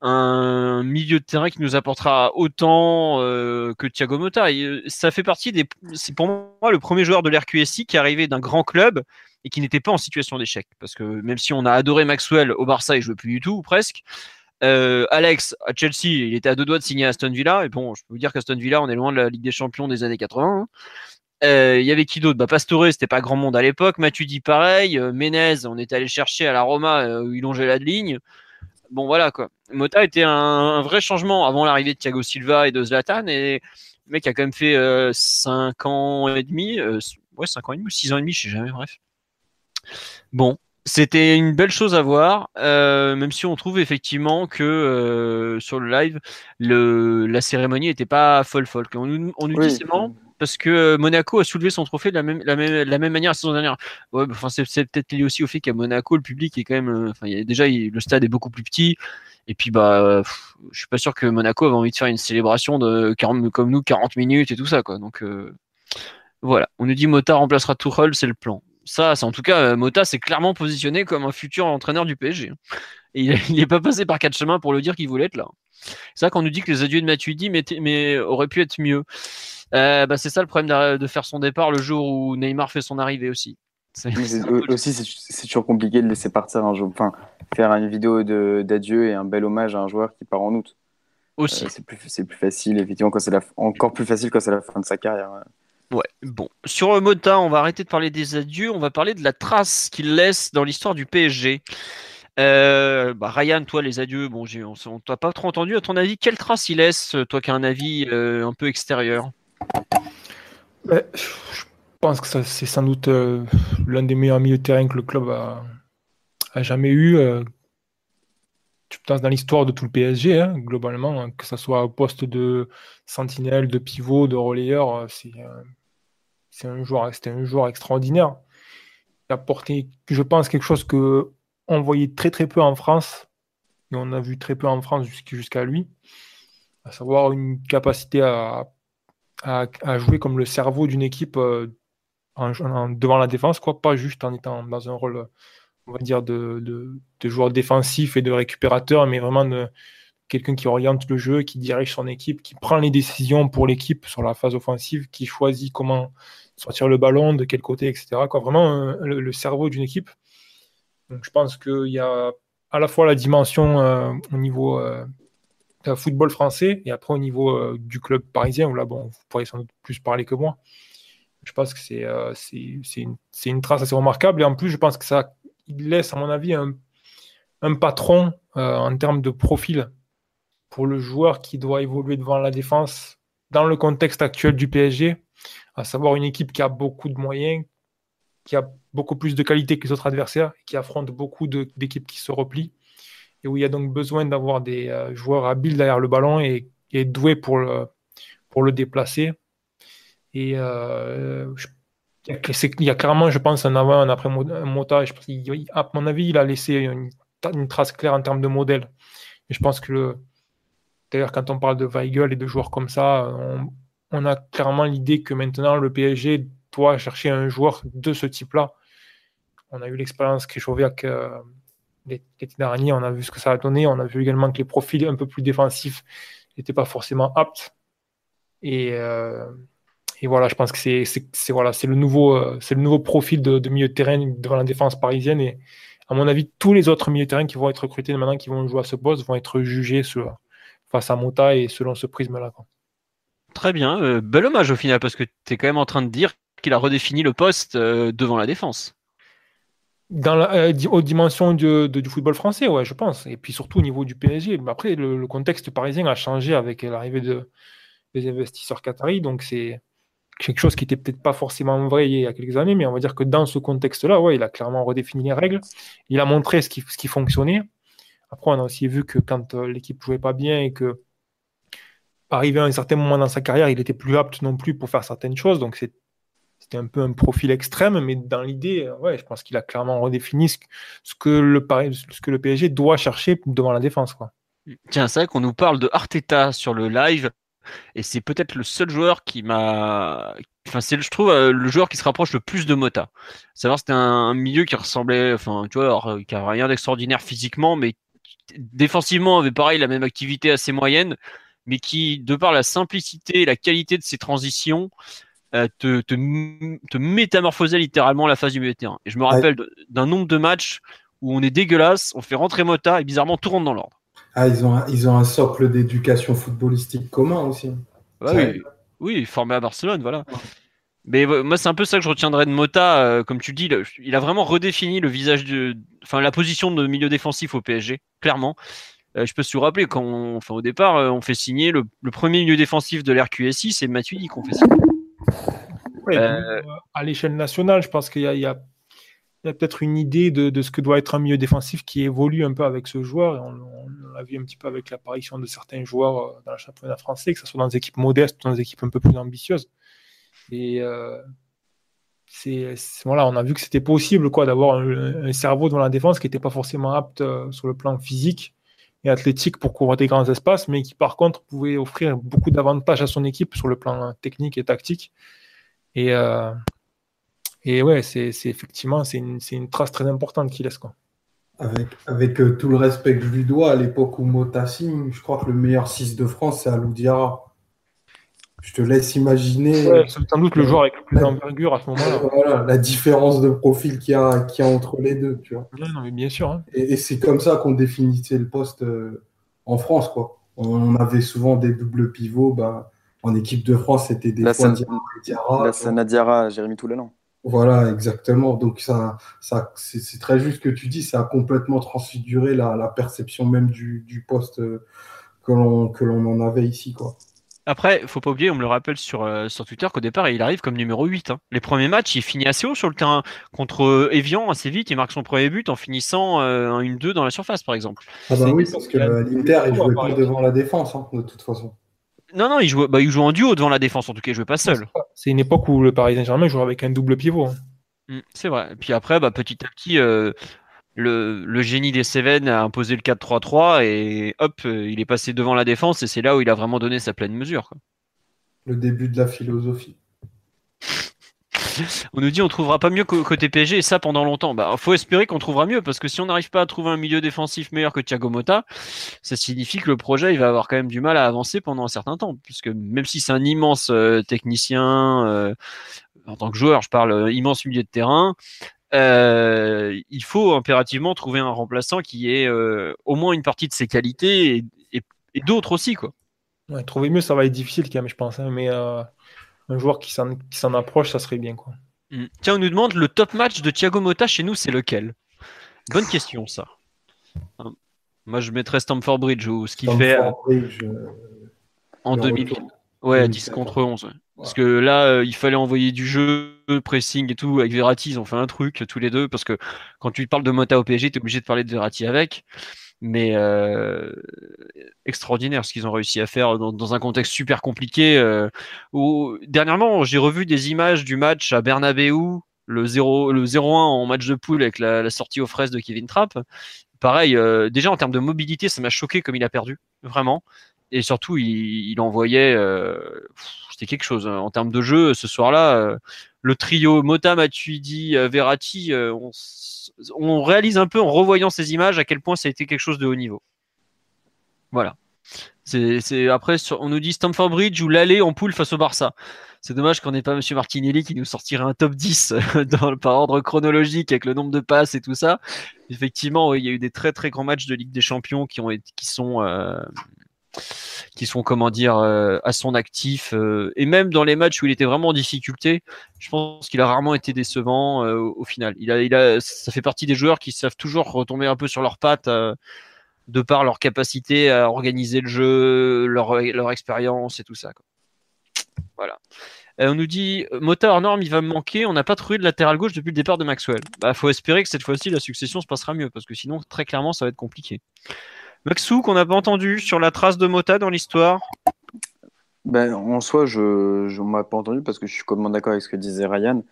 un milieu de terrain qui nous apportera autant euh, que Thiago Motta. Et, euh, ça fait partie des. C'est pour moi le premier joueur de l'RQSI qui est arrivé d'un grand club et qui n'était pas en situation d'échec. Parce que même si on a adoré Maxwell au Barça, il jouait plus du tout, presque. Alex à Chelsea, il était à deux doigts de signer à Aston Villa. Et bon, je peux vous dire qu'Aston Villa, on est loin de la Ligue des Champions des années 80. Euh, il y avait qui d'autre? Bah, Pastore, c'était pas grand monde à l'époque. dit pareil. Euh, Menez, on était allé chercher à la Roma euh, où il longeait la ligne. Bon, voilà quoi. Mota était un, vrai changement avant l'arrivée de Thiago Silva et de Zlatan. Et le mec a quand même fait 5 ans et demi. ouais, 5 ans et demi ou 6 ans et demi, je sais jamais, bref. Bon, c'était une belle chose à voir, même si on trouve effectivement que sur le live, le, la cérémonie n'était pas folle folle. On, on nous dit c'est parce que euh, Monaco a soulevé son trophée de la même, manière la saison dernière. Bah, enfin, c'est, peut-être lié aussi au fait qu'à Monaco, le public est quand même. Euh, enfin, déjà, le stade est beaucoup plus petit. Et puis, bah, je suis pas sûr que Monaco avait envie de faire une célébration de 40, comme nous, 40 minutes et tout ça, quoi. Donc, euh, voilà. On nous dit Mota remplacera Tuchel, c'est le plan. Ça, c'est en tout cas, Mota s'est clairement positionné comme un futur entraîneur du PSG. Et il n'est pas passé par quatre chemins pour le dire qu'il voulait être là. C'est vrai qu'on nous dit que les adieux de Matuidi mais, mais auraient pu être mieux. Euh, bah, c'est ça le problème de, faire son départ le jour où Neymar fait son arrivée aussi. C'est, aussi, c'est, toujours compliqué de laisser partir un joueur. Enfin, faire une vidéo d'adieu et un bel hommage à un joueur qui part en août. Aussi. Euh, c'est, plus, c'est plus facile, effectivement, quand c'est la, encore plus facile quand c'est la fin de sa carrière. Ouais, bon. Sur Mota, on va arrêter de parler des adieux, on va parler de la trace qu'il laisse dans l'histoire du PSG. Euh, bah Ryan, toi, les adieux, bon, on, on t'a pas trop entendu. À ton avis, quelle trace il laisse, toi qui as un avis un peu extérieur? Je pense que c'est sans doute euh, l'un des meilleurs milieux de terrain que le club a, jamais eu. Euh, tu penses dans l'histoire de tout le PSG, hein, globalement, hein, que ce soit au poste de sentinelle, de pivot, de relayeur, euh, c'est un un joueur extraordinaire. Il a apporté, je pense, quelque chose que on voyait très très peu en France, et on a vu très peu en France jusqu'à lui, à savoir une capacité à jouer comme le cerveau d'une équipe euh, devant la défense, quoi, pas juste en étant dans un rôle, on va dire, de, de, joueur défensif et de récupérateur, mais vraiment de quelqu'un qui oriente le jeu, qui dirige son équipe, qui prend les décisions pour l'équipe sur la phase offensive, qui choisit comment sortir le ballon, de quel côté, etc. Quoi, vraiment euh, le, cerveau d'une équipe. Donc je pense qu'il y a à la fois la dimension euh, au niveau football français et après au niveau du club parisien, où là, bon, vous pourrez sans doute plus parler que moi. Je pense que c'est c'est une, une, trace assez remarquable et en plus, je pense que ça laisse, à mon avis, un, un patron en termes de profil pour le joueur qui doit évoluer devant la défense dans le contexte actuel du PSG, à savoir une équipe qui a beaucoup de moyens, qui a beaucoup plus de qualité que les autres adversaires, qui affronte beaucoup d'équipes qui se replient, et où il y a donc besoin d'avoir des euh, joueurs habiles derrière le ballon et, doués pour le, pour le déplacer. Et euh, il y a clairement, je pense, un avant, un après Mota. à mon avis, il a laissé une, une, trace claire en termes de modèle. Et je pense que le, D'ailleurs, quand on parle de Weigel et de joueurs comme ça, on, a clairement l'idée que maintenant le PSG doit chercher un joueur de ce type-là. On a eu l'expérience Krischowiak euh, l'été dernier, on a vu ce que ça a donné. On a vu également que les profils un peu plus défensifs n'étaient pas forcément aptes. Et, euh, voilà, je pense que c'est voilà, le, nouveau, euh, le nouveau profil de, milieu de terrain devant la défense parisienne. Et à mon avis, tous les autres milieux de terrain qui vont être recrutés maintenant, qui vont jouer à ce poste, vont être jugés face à Mota et selon ce prisme-là. Très bien. Euh, bel hommage au final, parce que tu es quand même en train de dire qu'il a redéfini le poste euh, devant la défense. Dans la, euh, aux dimensions du, football français, ouais, je pense. Et puis surtout au niveau du PSG. Mais après, le, contexte parisien a changé avec l'arrivée de, des investisseurs qataris. Donc c'est quelque chose qui n'était peut-être pas forcément vrai il y a quelques années. Mais on va dire que dans ce contexte-là, ouais, il a clairement redéfini les règles. Il a montré ce qui, fonctionnait. Après, on a aussi vu que quand euh, l'équipe jouait pas bien et que arrivé à un certain moment dans sa carrière, il était plus apte non plus pour faire certaines choses. Donc c'était un peu un profil extrême, mais dans l'idée, euh, ouais, je pense qu'il a clairement redéfini ce, que le, ce que le PSG doit chercher devant la défense. Quoi. Tiens, c'est vrai qu'on nous parle de Arteta sur le live, et c'est peut-être le seul joueur qui m'a. Enfin, c'est, je trouve, euh, le joueur qui se rapproche le plus de Mota. Savoir, c'était un, milieu qui ressemblait, enfin, tu vois, qui a rien d'extraordinaire physiquement, mais défensivement avait pareil la même activité assez moyenne, mais qui, de par la simplicité et la qualité de ses transitions, euh, te, te, métamorphosait littéralement la phase du milieu de terrain. Et je me rappelle d'un nombre de matchs où on est dégueulasse, on fait rentrer Mota et bizarrement tout rentre dans l'ordre. Ah, ils ont un, ils ont un socle d'éducation footballistique commun aussi. oui, oui, formé à Barcelone, voilà. Mais moi, c'est un peu ça que je retiendrai de Mota. Euh, comme tu dis, il a vraiment redéfini le visage de, enfin, la position de milieu défensif au PSG, clairement. Euh, je peux se rappeler quand, enfin, au départ, on fait signer le, premier milieu défensif de l'RQSI, c'est Matuidi qu'on fait signer. À l'échelle nationale, je pense qu'il y a, peut-être une idée de, ce que doit être un milieu défensif qui évolue un peu avec ce joueur. on, on l'a vu un petit peu avec l'apparition de certains joueurs dans le championnat français, que ce soit dans des équipes modestes ou dans des équipes un peu plus ambitieuses. Et euh, c'est, voilà, on a vu que c'était possible quoi, d'avoir un, cerveau dans la défense qui n'était pas forcément apte euh, sur le plan physique et athlétique pour couvrir des grands espaces, mais qui par contre pouvait offrir beaucoup d'avantages à son équipe sur le plan technique et tactique. Et, euh, ouais, c'est, effectivement c'est une, trace très importante qu'il laisse. Quoi. Avec, avec tout le respect que je lui dois, à l'époque où Motassim, je crois que le meilleur 6 de France, c'est Aloudiara. Je te laisse imaginer. c'est sans doute le joueur avec le plus d'envergure à ce moment-là. Voilà, la différence de profil qu'il y a, a entre les deux. Tu vois. non, mais bien sûr. Hein. Et, c'est comme ça qu'on définissait le poste euh, en France. Quoi. On avait souvent des doubles pivots. Bah, en équipe de France, c'était des fois Diarra. Là, c'est Nadiara, Jérémy. Voilà, exactement. Donc, ça, ça, c'est très juste ce que tu dis. Ça a complètement transfiguré la, la perception même du, du poste euh, que l'on en avait ici. Quoi. Après, faut pas oublier, on me le rappelle sur, euh, sur Twitter, qu'au départ, il arrive comme numéro 8. Hein. Les premiers matchs, il finit assez haut sur le terrain. Contre euh, Evian, assez vite, il marque son premier but en finissant euh, un 1-2 dans la surface, par exemple. Ah bah oui, parce que l'Inter, il jouait pas devant la défense, hein, de toute façon. Non, non, il jouait, bah, il en duo devant la défense, en tout cas, il jouait pas seul. C'est une époque où le Paris Saint-Germain jouait avec un double pivot. Hein. Mmh, c'est vrai. Et puis après, bah, petit à petit, le, génie des Cévennes a imposé le 4-3-3 et hop, il est passé devant la défense et c'est là où il a vraiment donné sa pleine mesure. Le début de la philosophie. On nous dit on trouvera pas mieux côté PSG et ça pendant longtemps. Bah, faut espérer qu'on trouvera mieux parce que si on n'arrive pas à trouver un milieu défensif meilleur que Thiago Motta, ça signifie que le projet il va avoir quand même du mal à avancer pendant un certain temps. Puisque même si c'est un immense euh, technicien, euh, en tant que joueur, je parle euh, immense milieu de terrain, euh, il faut impérativement trouver un remplaçant qui ait euh, au moins une partie de ses qualités et, et d'autres aussi, quoi. Ouais, trouver mieux, ça va être difficile quand même, je pense. Hein, mais euh, un joueur qui s'en approche, ça serait bien. Quoi. Mm. Tiens, on nous demande le top match de Thiago Motta chez nous, c'est lequel? Bonne question, ça. Hein. Moi, je mettrais Stamford Bridge ou ce qu'il fait en 2000. Ouais, 10 contre 11. Parce que là, euh, il fallait envoyer du jeu, pressing et tout. Avec Verratti, ils ont fait un truc tous les deux. Parce que quand tu parles de Mota au PSG, tu es obligé de parler de Verratti avec mais euh, extraordinaire ce qu'ils ont réussi à faire dans, un contexte super compliqué. Euh, dernièrement, j'ai revu des images du match à Bernabeu, le 0 le 0-1 en match de poule avec la, sortie aux fraises de Kevin Trapp. Pareil, déjà en termes de mobilité, ça m'a choqué comme il a perdu, vraiment. Et surtout, il, envoyait, c'était quelque chose. Hein. En termes de jeu, ce soir-là, le trio Mota, Matuidi, Verratti, on réalise un peu en revoyant ces images à quel point ça a été quelque chose de haut niveau. Voilà. C'est après on nous dit Stamford Bridge ou l'aller en poule face au Barça. C'est dommage qu'on n'ait pas Monsieur Martinelli qui nous sortirait un top 10 dans, par ordre chronologique avec le nombre de passes et tout ça. Effectivement, il y a eu des très très grands matchs de Ligue des Champions qui ont qui sont euh, qui sont comment dire euh, à son actif euh, et même dans les matchs où il était vraiment en difficulté, je pense qu'il a rarement été décevant euh, au, final. Il a, il a, ça fait partie des joueurs qui savent toujours retomber un peu sur leurs pattes de par leur capacité à organiser le jeu, leur, expérience et tout ça. Quoi. Voilà. on nous dit Mota hors norme, il va me manquer. On n'a pas trouvé de latéral gauche depuis le départ de Maxwell. Bah, faut espérer que cette fois-ci la succession se passera mieux parce que sinon très clairement ça va être compliqué. Maxou, qu'on n'a pas entendu sur la trace de Mota dans l'histoire? Ben, En soi, je ne m'ai pas entendu parce que je suis complètement d'accord avec ce que disait Ryan.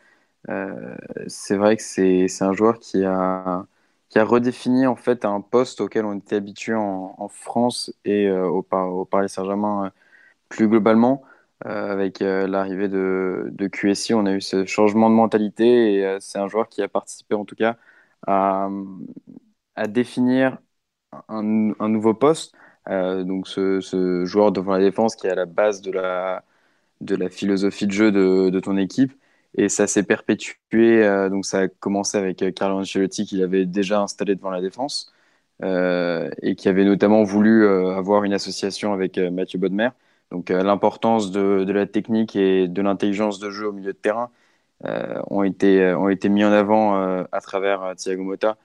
Euh, c'est vrai que c'est un joueur qui a, qui a redéfini en fait un poste auquel on était habitué en, France et euh, au, au, Paris Saint-Germain euh, plus globalement. avec l'arrivée de, de, QSI, on a eu ce changement de mentalité et c'est un joueur qui a participé en tout cas à, à définir un, nouveau poste. Euh, donc ce, joueur devant la défense qui est à la base de la, philosophie de jeu de, de ton équipe. Et ça s'est perpétué. Euh, donc ça a commencé avec euh, Carlo Ancelotti qui l'avait déjà installé devant la défense et qui avait notamment voulu avoir une association avec Mathieu Bodmer. Donc l'importance de, de, la technique et de l'intelligence de jeu au milieu de terrain ont, été, ont été mis en avant à travers Thiago Motta,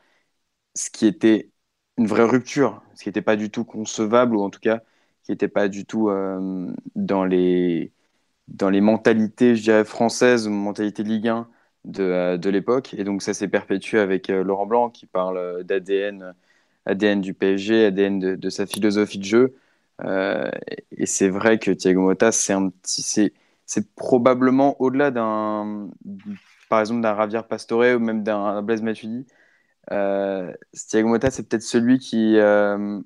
ce qui était une vraie rupture, ce qui n'était pas du tout concevable, ou en tout cas qui n'était pas du tout euh, dans, les, dans les mentalités, je dirais, françaises, mentalités Ligue 1 de, euh, de l'époque. Et donc ça s'est perpétué avec euh, Laurent Blanc qui parle d'ADN ADN du PSG, ADN de, sa philosophie de jeu. et c'est vrai que Thiago Motta, c'est probablement au-delà d'un, par exemple, d'un Ravier Pastore ou même d'un Blaise Matuidi, euh, Motta, c'est peut-être celui qui euh,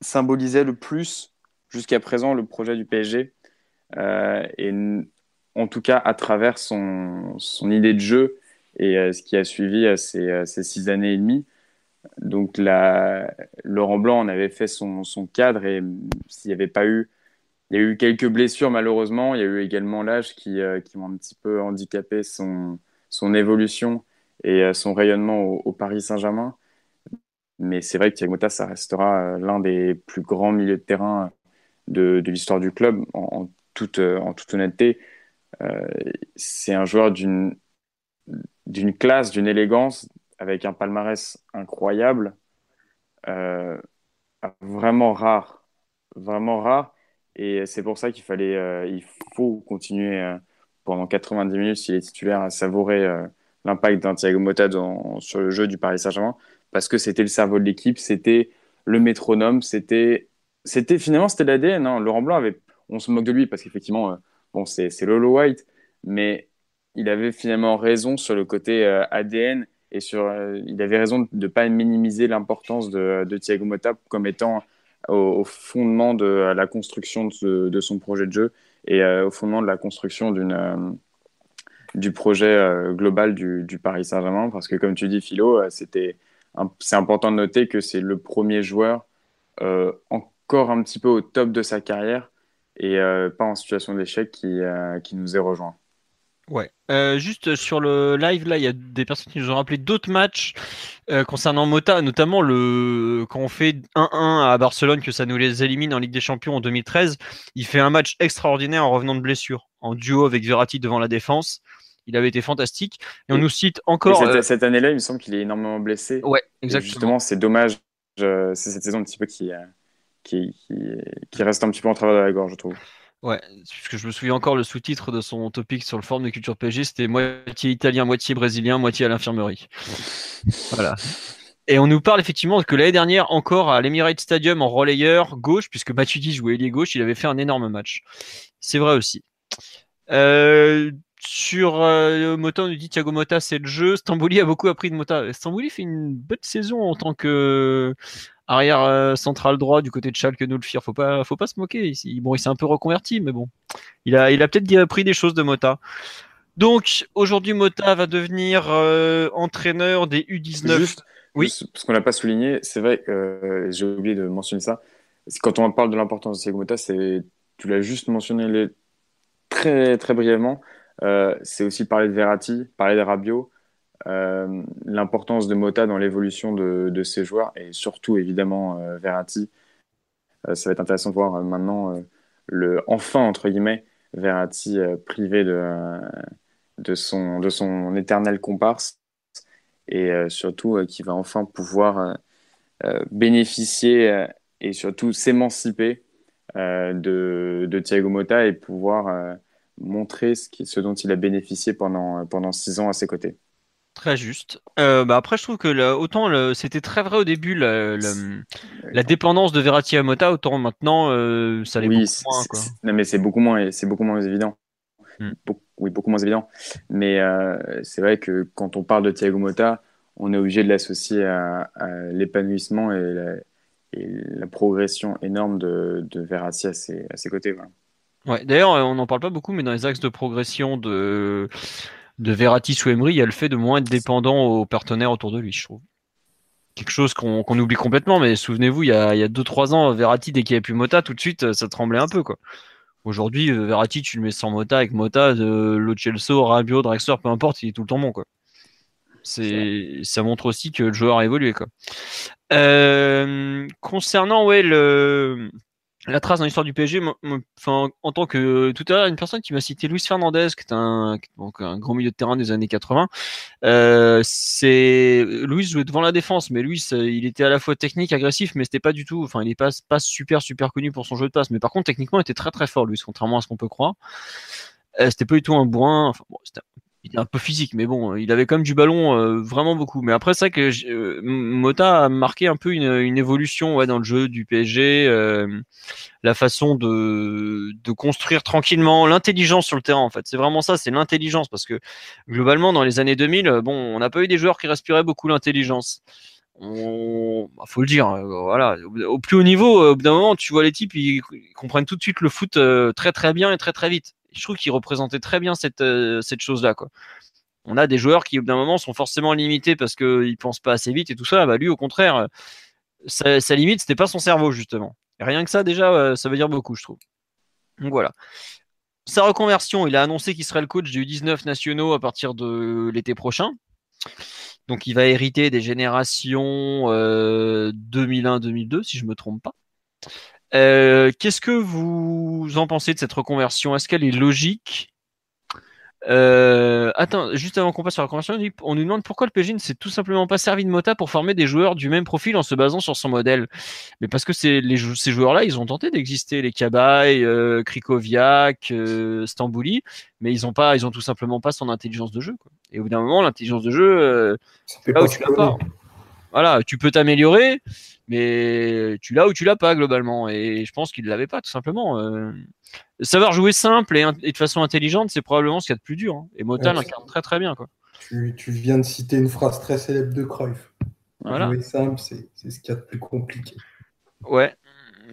symbolisait le plus jusqu'à présent le projet du PSG. Euh, et en tout cas, à travers son, son idée de jeu et ce qui a suivi ces, ces, six années et demie. Donc, la, Laurent Blanc en avait fait son, son cadre et s'il n'y avait pas eu il y a eu quelques blessures malheureusement. Il y a eu également l'âge qui, qui m'ont un petit peu handicapé son, son évolution et euh, son rayonnement au, Paris Saint-Germain. Mais c'est vrai que Thiago Motta, ça restera euh, l'un des plus grands milieux de terrain de, de l'histoire du club, en, toute, euh, honnêteté. c'est un joueur d'une d'une classe, d'une élégance, avec un palmarès incroyable, vraiment rare, vraiment rare. Et c'est pour ça qu'il fallait, il faut continuer pendant 90 minutes s'il est titulaire à savourer l'impact d'un Thiago Motta sur le jeu du Paris Saint-Germain parce que c'était le cerveau de l'équipe, c'était le métronome, c'était c'était finalement c'était l'ADN. Hein. Laurent Blanc avait, on se moque de lui parce qu'effectivement, euh, bon c'est Lolo White, mais il avait finalement raison sur le côté euh, ADN et sur, euh, il avait raison de ne pas minimiser l'importance de, Thiago Motta comme étant au, fondement de la construction de, de, son projet de jeu et au fondement de la construction d'une du projet euh, global du, Paris Saint-Germain. Parce que, comme tu dis, Philo, euh, c'était c'est important de noter que c'est le premier joueur euh, encore un petit peu au top de sa carrière et pas en situation d'échec qui, qui nous est rejoint. Ouais. Juste sur le live, là, il y a des personnes qui nous ont rappelé d'autres matchs concernant Mota, notamment le quand on fait 1-1 à Barcelone, que ça nous les élimine en Ligue des Champions en 2013. Il fait un match extraordinaire en revenant de blessure, en duo avec Verratti devant la défense. Il avait été fantastique. Et on nous cite encore. Cette, euh, cette année-là, il me semble qu'il est énormément blessé. Ouais, Et exactement. Justement, c'est dommage. euh, c'est cette saison un petit peu qui, euh, qui, qui, qui reste un petit peu en travers de la gorge, je trouve. Ouais, puisque je me souviens encore le sous-titre de son topic sur le forum de Culture PSG, c'était moitié italien, moitié brésilien, moitié à l'infirmerie. voilà. Et on nous parle effectivement que l'année dernière, encore à l'Emirates Stadium en relayeur gauche, puisque Matuidi jouait ailier gauche, il avait fait un énorme match. C'est vrai aussi. Euh, sur euh, Mota, on nous dit Thiago Mota, c'est le jeu. Stambouli a beaucoup appris de Mota. Stambouli fait une bonne saison en tant que arrière euh, central droit du côté de Schalke nous le firent. Faut pas, faut pas se moquer. Il, bon, il s'est un peu reconverti, mais bon, il a, il a peut-être appris des choses de Mota. Donc aujourd'hui, Mota va devenir euh, entraîneur des U19. Juste, Oui. parce qu'on l'a pas souligné, c'est vrai, euh, j'ai oublié de mentionner ça. Quand on parle de l'importance de Thiago Motta, c'est, tu l'as juste mentionné les- très, très brièvement. Euh, c'est aussi parler de Verratti, parler de Rabiot, euh, l'importance de Motta dans l'évolution de, de ses joueurs et surtout évidemment euh, Verratti. Ça va être intéressant de voir maintenant le enfin entre guillemets Verratti privé de, de son de son éternel comparse et surtout qui va enfin pouvoir bénéficier et surtout s'émanciper de, de Thiago Motta et pouvoir montrer ce, qui, ce dont il a bénéficié pendant, pendant six ans à ses côtés. Très juste. Euh, bah après, je trouve que là, autant c'était très vrai au début la, la, la dépendance de Verratti à Mota, autant maintenant euh, ça l'est Oui, beaucoup moins. Quoi. non, mais c'est beaucoup moins, c'est beaucoup moins évident. Hmm. Oui, beaucoup moins évident. Mais euh, c'est vrai que quand on parle de Thiago Motta, on est obligé de l'associer à, à l'épanouissement et la, et la progression énorme de, de Verratti à ses, à ses côtés. Voilà. Ouais, d'ailleurs, euh, on n'en parle pas beaucoup, mais dans les axes de progression de, de Verratti sous Emery, il y a le fait de moins être dépendant aux partenaires autour de lui, je trouve. Quelque chose qu'on qu'on oublie complètement, mais souvenez-vous, il y a 2-3 ans, Verratti, dès qu'il n'y avait plus Mota, tout de suite, euh, ça tremblait un peu. quoi. Aujourd'hui, euh, Verratti, tu le mets sans Mota, avec Mota, de Lo Celso, Rabiot, Drexler, peu importe, il est tout le temps bon. Quoi. C'est, ça montre aussi que le joueur a évolué. Quoi. Euh, concernant ouais, le, la trace dans l'histoire du PSG, en tant que tout à l'heure, une personne qui m'a cité Luis Fernandez, qui est un, grand milieu de terrain des années 80. Euh, c'est Luis jouait devant la défense, mais Luis, euh, il était à la fois technique, agressif, mais c'était pas du tout. Enfin, il est pas super super connu pour son jeu de passe, mais par contre techniquement, il était très très fort, Luis, contrairement à ce qu'on peut croire. Euh, c'était pas du tout un bourrin. Bon, c'était il était un peu physique, mais bon, il avait quand même du ballon euh, vraiment beaucoup. Mais après, c'est vrai que euh, Mota a marqué un peu une, évolution dans le jeu du PSG, euh, la façon de, construire tranquillement, l'intelligence sur le terrain en fait. C'est vraiment ça, c'est l'intelligence parce que globalement, dans les années 2000, euh, bon, on n'a pas eu des joueurs qui respiraient beaucoup l'intelligence. On... bah, faut le dire, voilà. Au, plus haut niveau, au bout d'un moment, tu vois les types, ils, comprennent tout de suite le foot très très bien et très très vite. Je trouve qu'ils représentaient très bien cette, euh, chose-là. On a des joueurs qui, au bout d'un moment, sont forcément limités parce qu'ils pensent pas assez vite et tout ça. Bah, lui, au contraire, euh, sa, sa limite, c'était pas son cerveau, justement. Rien que ça, déjà, euh, ça veut dire beaucoup, je trouve. Donc voilà. Sa reconversion, il a annoncé qu'il serait le coach du 19 nationaux à partir de l'été prochain. Donc il va hériter des générations euh, 2001-2002, si je me trompe pas. Euh, Qu'est-ce que vous en pensez de cette reconversion? Est-ce qu'elle est logique? Euh, attends, juste avant qu'on passe sur la reconversion, on nous demande pourquoi le PSG ne s'est tout simplement pas servi de Mota pour former des joueurs du même profil en se basant sur son modèle? Mais parce que les, ces joueurs-là, ils ont tenté d'exister, les Cabaye, euh, Krikoviak, euh, Stambouli, mais ils ont pas, ils ont tout simplement pas son intelligence de jeu. Quoi. Et au bout d'un moment, l'intelligence de jeu, euh, là où tu l'as pas. Voilà, tu peux t'améliorer, mais tu l'as ou tu l'as pas globalement. Et je pense qu'il l'avait pas tout simplement. Euh, savoir jouer simple et, de façon intelligente, c'est probablement ce qu'il y a de plus dur. hein. Et Mota Ouais, l'incarne très très bien. Quoi. Tu, tu viens de citer une phrase très célèbre de Cruyff. Voilà. Jouer simple, c'est ce qu'il y a de plus compliqué. Ouais.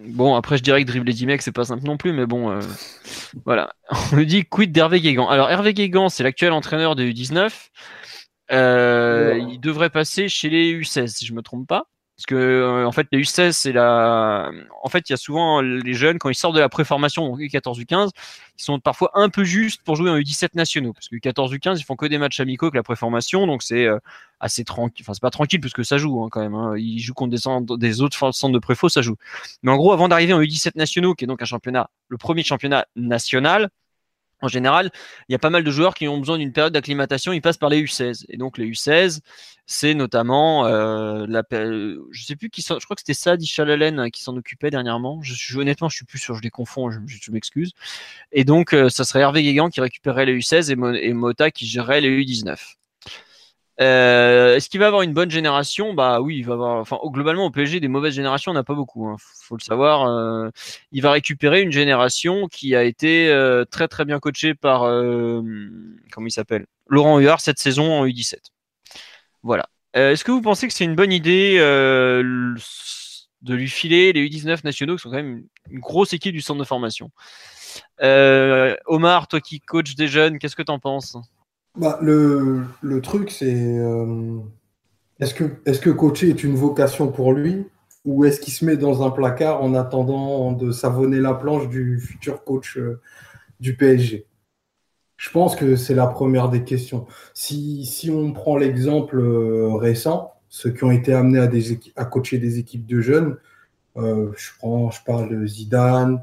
Bon, après, je dirais que dribbler 10 mecs, c'est pas simple non plus, mais bon, euh, voilà. On nous dit quid d'Hervé Guégan? Alors, Hervé Guégan, c'est l'actuel entraîneur des U19. Euh, Ouais. Il devrait passer chez les U16, si je me trompe pas. Parce que euh, en fait, les U16, c'est la. En fait, il y a souvent les jeunes quand ils sortent de la préformation, donc U14, U15, ils sont parfois un peu justes pour jouer en U17 nationaux. Parce que U14, U15, ils font que des matchs amicaux avec la préformation, donc c'est euh, assez tranquille. Enfin, c'est pas tranquille puisque ça joue hein, quand même. Hein. Ils jouent contre des, des autres centres de préfo, ça joue. Mais en gros, avant d'arriver en U17 nationaux, qui est donc un championnat, le premier championnat national, en général, il y a pas mal de joueurs qui ont besoin d'une période d'acclimatation, ils passent par les U16. Et donc les U16, c'est notamment euh, je sais plus qui je crois que c'était Sad Ishalalen hein, qui s'en occupait dernièrement. Je suis honnêtement, je suis plus sûr, je les confonds, je, m'excuse. Et donc euh, ça serait Hervé Guégan qui récupérerait les U16 et, et Mota qui gérerait les U19. Euh, est-ce qu'il va avoir une bonne génération? Bah oui, il va avoir. Enfin, globalement, au PSG, des mauvaises générations, on n'a pas beaucoup. Hein, faut le savoir. Euh, il va récupérer une génération qui a été euh, très très bien coachée par comment il s'appelle? Laurent Huard cette saison en U17. Voilà. Est-ce que vous pensez que c'est une bonne idée de lui filer les U19 nationaux, qui sont quand même une, grosse équipe du centre de formation? Omar, toi qui coaches des jeunes, qu'est-ce que tu en penses? Bah, le, truc, c'est euh, est-ce que, est que coacher est une vocation pour lui ou est-ce qu'il se met dans un placard en attendant de savonner la planche du futur coach euh, du PSG Je pense que c'est la première des questions. Si, si on prend l'exemple euh, récent, ceux qui ont été amenés à, des à coacher des équipes de jeunes, je, prends, je parle de Zidane,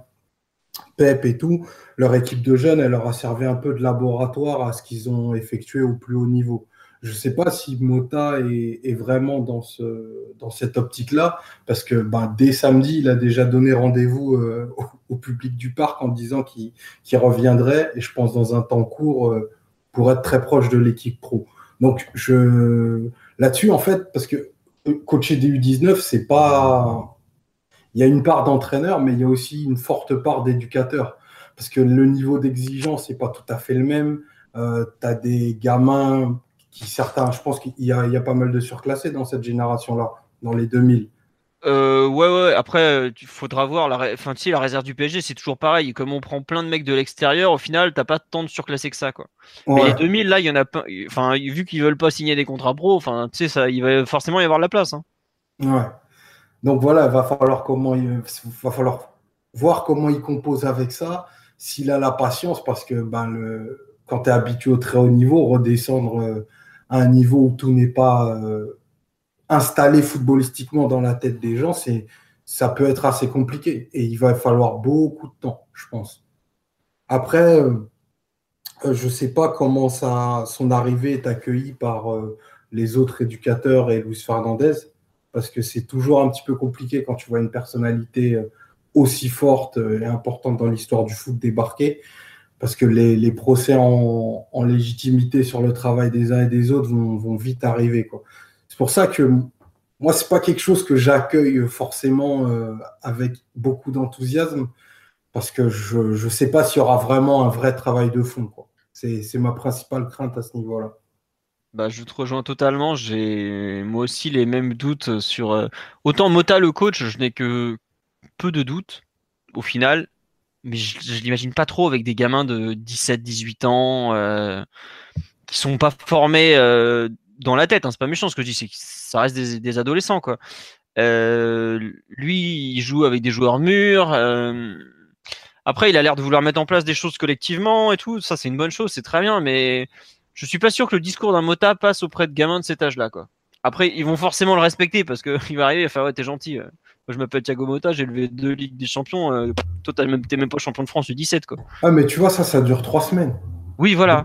Pep et tout, leur équipe de jeunes, elle leur a servi un peu de laboratoire à ce qu'ils ont effectué au plus haut niveau. Je ne sais pas si Mota est, vraiment dans, ce, dans cette optique-là, parce que ben, dès samedi, il a déjà donné rendez-vous euh, au, public du parc en disant qu'il reviendrait, et je pense dans un temps court, euh, pour être très proche de l'équipe pro. Donc je là-dessus, en fait, parce que euh, coacher des U19, c'est pas il y a une part d'entraîneur, mais il y a aussi une forte part d'éducateur. Parce que le niveau d'exigence n'est pas tout à fait le même. Euh, tu as des gamins qui, certains, je pense qu'il y, a, pas mal de surclassés dans cette génération-là, dans les 2000. Euh, ouais, ouais, après, il faudra voir. La, enfin, la réserve du PSG, c'est toujours pareil. Comme on prend plein de mecs de l'extérieur, au final, t'as pas tant de surclassés que ça, quoi. Mais les 2000, là, il y en a pas. Enfin, vu qu'ils veulent pas signer des contrats pro, enfin, tu sais, ça, il va forcément y avoir de la place. Hein. Ouais. Donc voilà, il va falloir, voir comment il compose avec ça, s'il a la patience, parce que ben, quand tu es habitué au très haut niveau, redescendre euh, à un niveau où tout n'est pas euh, installé footballistiquement dans la tête des gens, ça peut être assez compliqué. Et il va falloir beaucoup de temps, je pense. Après, euh, je ne sais pas comment son arrivée est accueillie par les autres éducateurs et Luis Fernandez parce que c'est toujours un petit peu compliqué quand tu vois une personnalité euh, aussi forte euh, et importante dans l'histoire du foot débarquer, parce que les, procès en, légitimité sur le travail des uns et des autres vont, vite arriver. C'est pour ça que moi, c'est pas quelque chose que j'accueille forcément euh, avec beaucoup d'enthousiasme, parce que je ne sais pas s'il y aura vraiment un vrai travail de fond. C'est ma principale crainte à ce niveau-là. Bah, je te rejoins totalement. J'ai moi aussi les mêmes doutes sur. Euh, autant Mota le coach, je n'ai que peu de doutes au final, mais je, je l'imagine pas trop avec des gamins de 17-18 ans euh, qui sont pas formés euh, dans la tête. Hein, c'est pas méchant ce que je dis, c'est que ça reste des, adolescents quoi. Euh, lui, il joue avec des joueurs mûrs. après, il a l'air de vouloir mettre en place des choses collectivement et tout. Ça, c'est une bonne chose, c'est très bien, mais je suis pas sûr que le discours d'un Mota passe auprès de gamins de cet âge-là, quoi. Après, ils vont forcément le respecter parce qu'il va arriver à faire ouais, t'es gentil. Euh. Moi, je m'appelle Thiago Mota, j'ai levé deux Ligues des Champions. Euh, toi, t'es même, même pas champion de France du 17, quoi. Ah, mais tu vois, ça, ça dure trois semaines. Oui, voilà.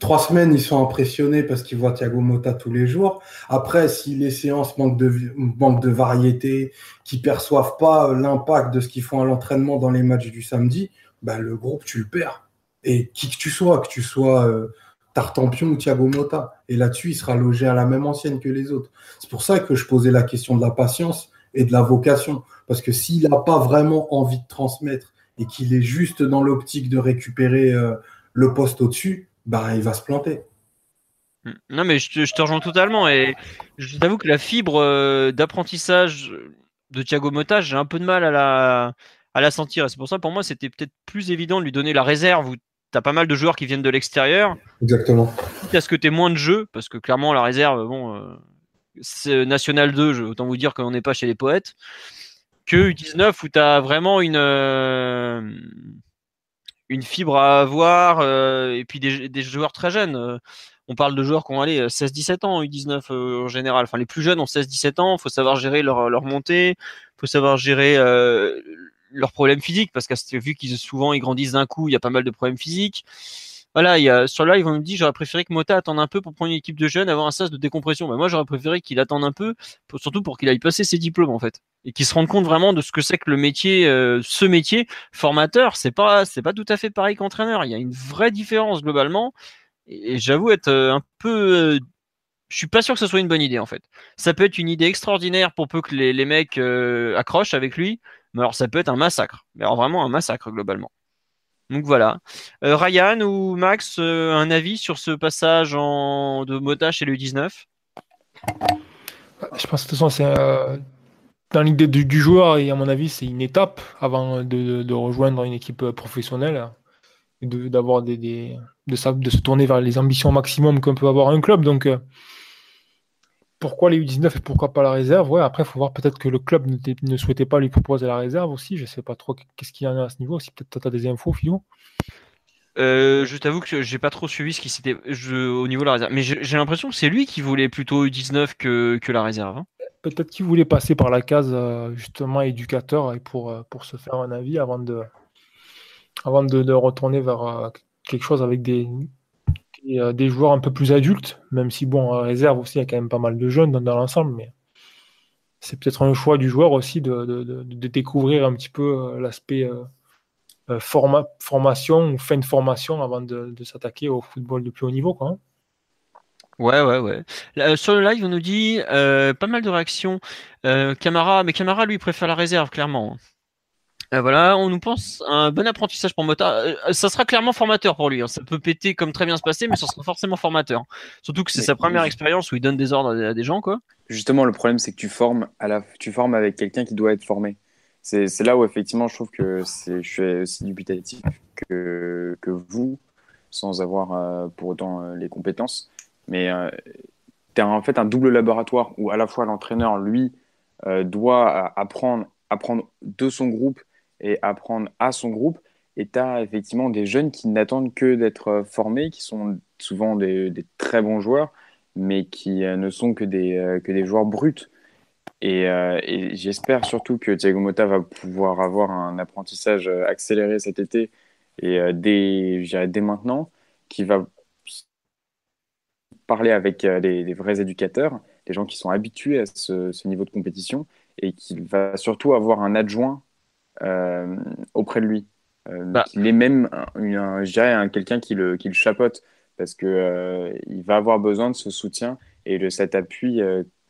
Trois semaines, ils sont impressionnés parce qu'ils voient Thiago Mota tous les jours. Après, si les séances manquent de, manquent de variété, qu'ils perçoivent pas euh, l'impact de ce qu'ils font à l'entraînement dans les matchs du samedi, bah, le groupe, tu le perds. Et qui que tu sois, que tu sois Tartampion ou Thiago Motta. Et là-dessus, il sera logé à la même ancienne que les autres. C'est pour ça que je posais la question de la patience et de la vocation. Parce que s'il n'a pas vraiment envie de transmettre et qu'il est juste dans l'optique de récupérer euh, le poste au-dessus, bah, il va se planter. Non, mais je te, rejoins totalement. Et je t'avoue que la fibre euh, d'apprentissage de Thiago Motta, j'ai un peu de mal à la, sentir. C'est pour ça, pour moi, c'était peut-être plus évident de lui donner la réserve où tu pas mal de joueurs qui viennent de l'extérieur. Exactement. Est-ce que tu es moins de jeu, parce que clairement, la réserve, bon, euh, National 2, autant vous dire qu'on n'est pas chez les poètes, que U19 où tu as vraiment une, une fibre à avoir et puis des, des, joueurs très jeunes on parle de joueurs qui ont allé 16-17 ans, U19 euh, en général. Enfin, les plus jeunes ont 16-17 ans. Il faut savoir gérer leur, leur montée. Il faut savoir gérer euh, leurs problèmes physiques parce que vu qu'ils souvent ils grandissent d'un coup, il y a pas mal de problèmes physiques. Voilà, il y a, sur ils vont me dire j'aurais préféré que Mota attende un peu pour prendre une équipe de jeunes, avoir un sas de décompression. Mais moi, j'aurais préféré qu'il attende un peu, surtout pour qu'il aille passer ses diplômes en fait, et qu'il se rende compte vraiment de ce que c'est que le métier, euh, ce métier formateur. C'est pas, c'est pas tout à fait pareil qu'entraîneur. Il y a une vraie différence globalement. Et, j'avoue être euh, un peu. Euh, je suis pas sûr que ce soit une bonne idée en fait. Ça peut être une idée extraordinaire pour peu que les, mecs euh, accrochent avec lui, mais alors ça peut être un massacre. Mais alors vraiment un massacre globalement. Donc voilà. Ryan ou Max, un avis sur ce passage en... de Mota chez le 19 Je pense que de toute façon, c'est dans l'idée du, joueur et à mon avis, c'est une étape avant de, rejoindre une équipe professionnelle d'avoir des, de, de se tourner vers les ambitions maximum qu'on peut avoir un club. Donc, euh, pourquoi les U19 et pourquoi pas la réserve Ouais, après, il faut voir peut-être que le club ne, souhaitait pas lui proposer la réserve aussi. Je sais pas trop qu'est-ce qu'il y en a à ce niveau. Si peut-être tu as des infos, Philo. Euh, je t'avoue que j'ai pas trop suivi ce qui s'était au niveau de la réserve, mais j'ai l'impression que c'est lui qui voulait plutôt U19 que, que la réserve. Hein. Peut-être qu'il voulait passer par la case euh, justement éducateur et pour, pour se faire un avis avant de, avant de, retourner vers euh, quelque chose avec des, euh, des, joueurs un peu plus adultes, même si, bon, en réserve aussi, il y a quand même pas mal de jeunes dans, l'ensemble, mais c'est peut-être un choix du joueur aussi de, découvrir un petit peu euh, l'aspect formation ou fin de formation avant de, s'attaquer au football de plus haut niveau. Quoi, hein. Ouais, ouais, ouais. sur le live, on nous dit pas mal de réactions. Camara, mais Camara, lui, préfère la réserve, clairement. Euh, voilà, on nous pense un bon apprentissage pour Mota. Euh, ça sera clairement formateur pour lui. Hein. Ça peut péter comme très bien se passer, mais ça sera forcément formateur. Surtout que c'est sa première expérience où il donne des ordres à des gens, quoi. Justement, le problème, c'est que tu formes, à la... tu formes avec quelqu'un qui doit être formé. C'est là où, effectivement, je trouve que je suis aussi dubitatif que, que vous, sans avoir euh, pour autant les compétences. Mais tu as en fait un double laboratoire où à la fois l'entraîneur, lui, doit apprendre, apprendre de son groupe et apprendre à son groupe. Et tu as effectivement des jeunes qui n'attendent que d'être euh, formés, qui sont souvent des, très bons joueurs, mais qui euh, ne sont que des, euh, que des joueurs bruts. Et, j'espère surtout que Thiago Motta va pouvoir avoir un apprentissage accéléré cet été et dès, dès maintenant, qui va parler avec des, vrais éducateurs, des gens qui sont habitués à ce, ce niveau de compétition, et qu'il va surtout avoir un adjoint euh, auprès de lui. Euh, bah. Il est même, un, je dirais, quelqu'un qui le, qui le chapote parce que euh, va avoir besoin de ce soutien et de cet appui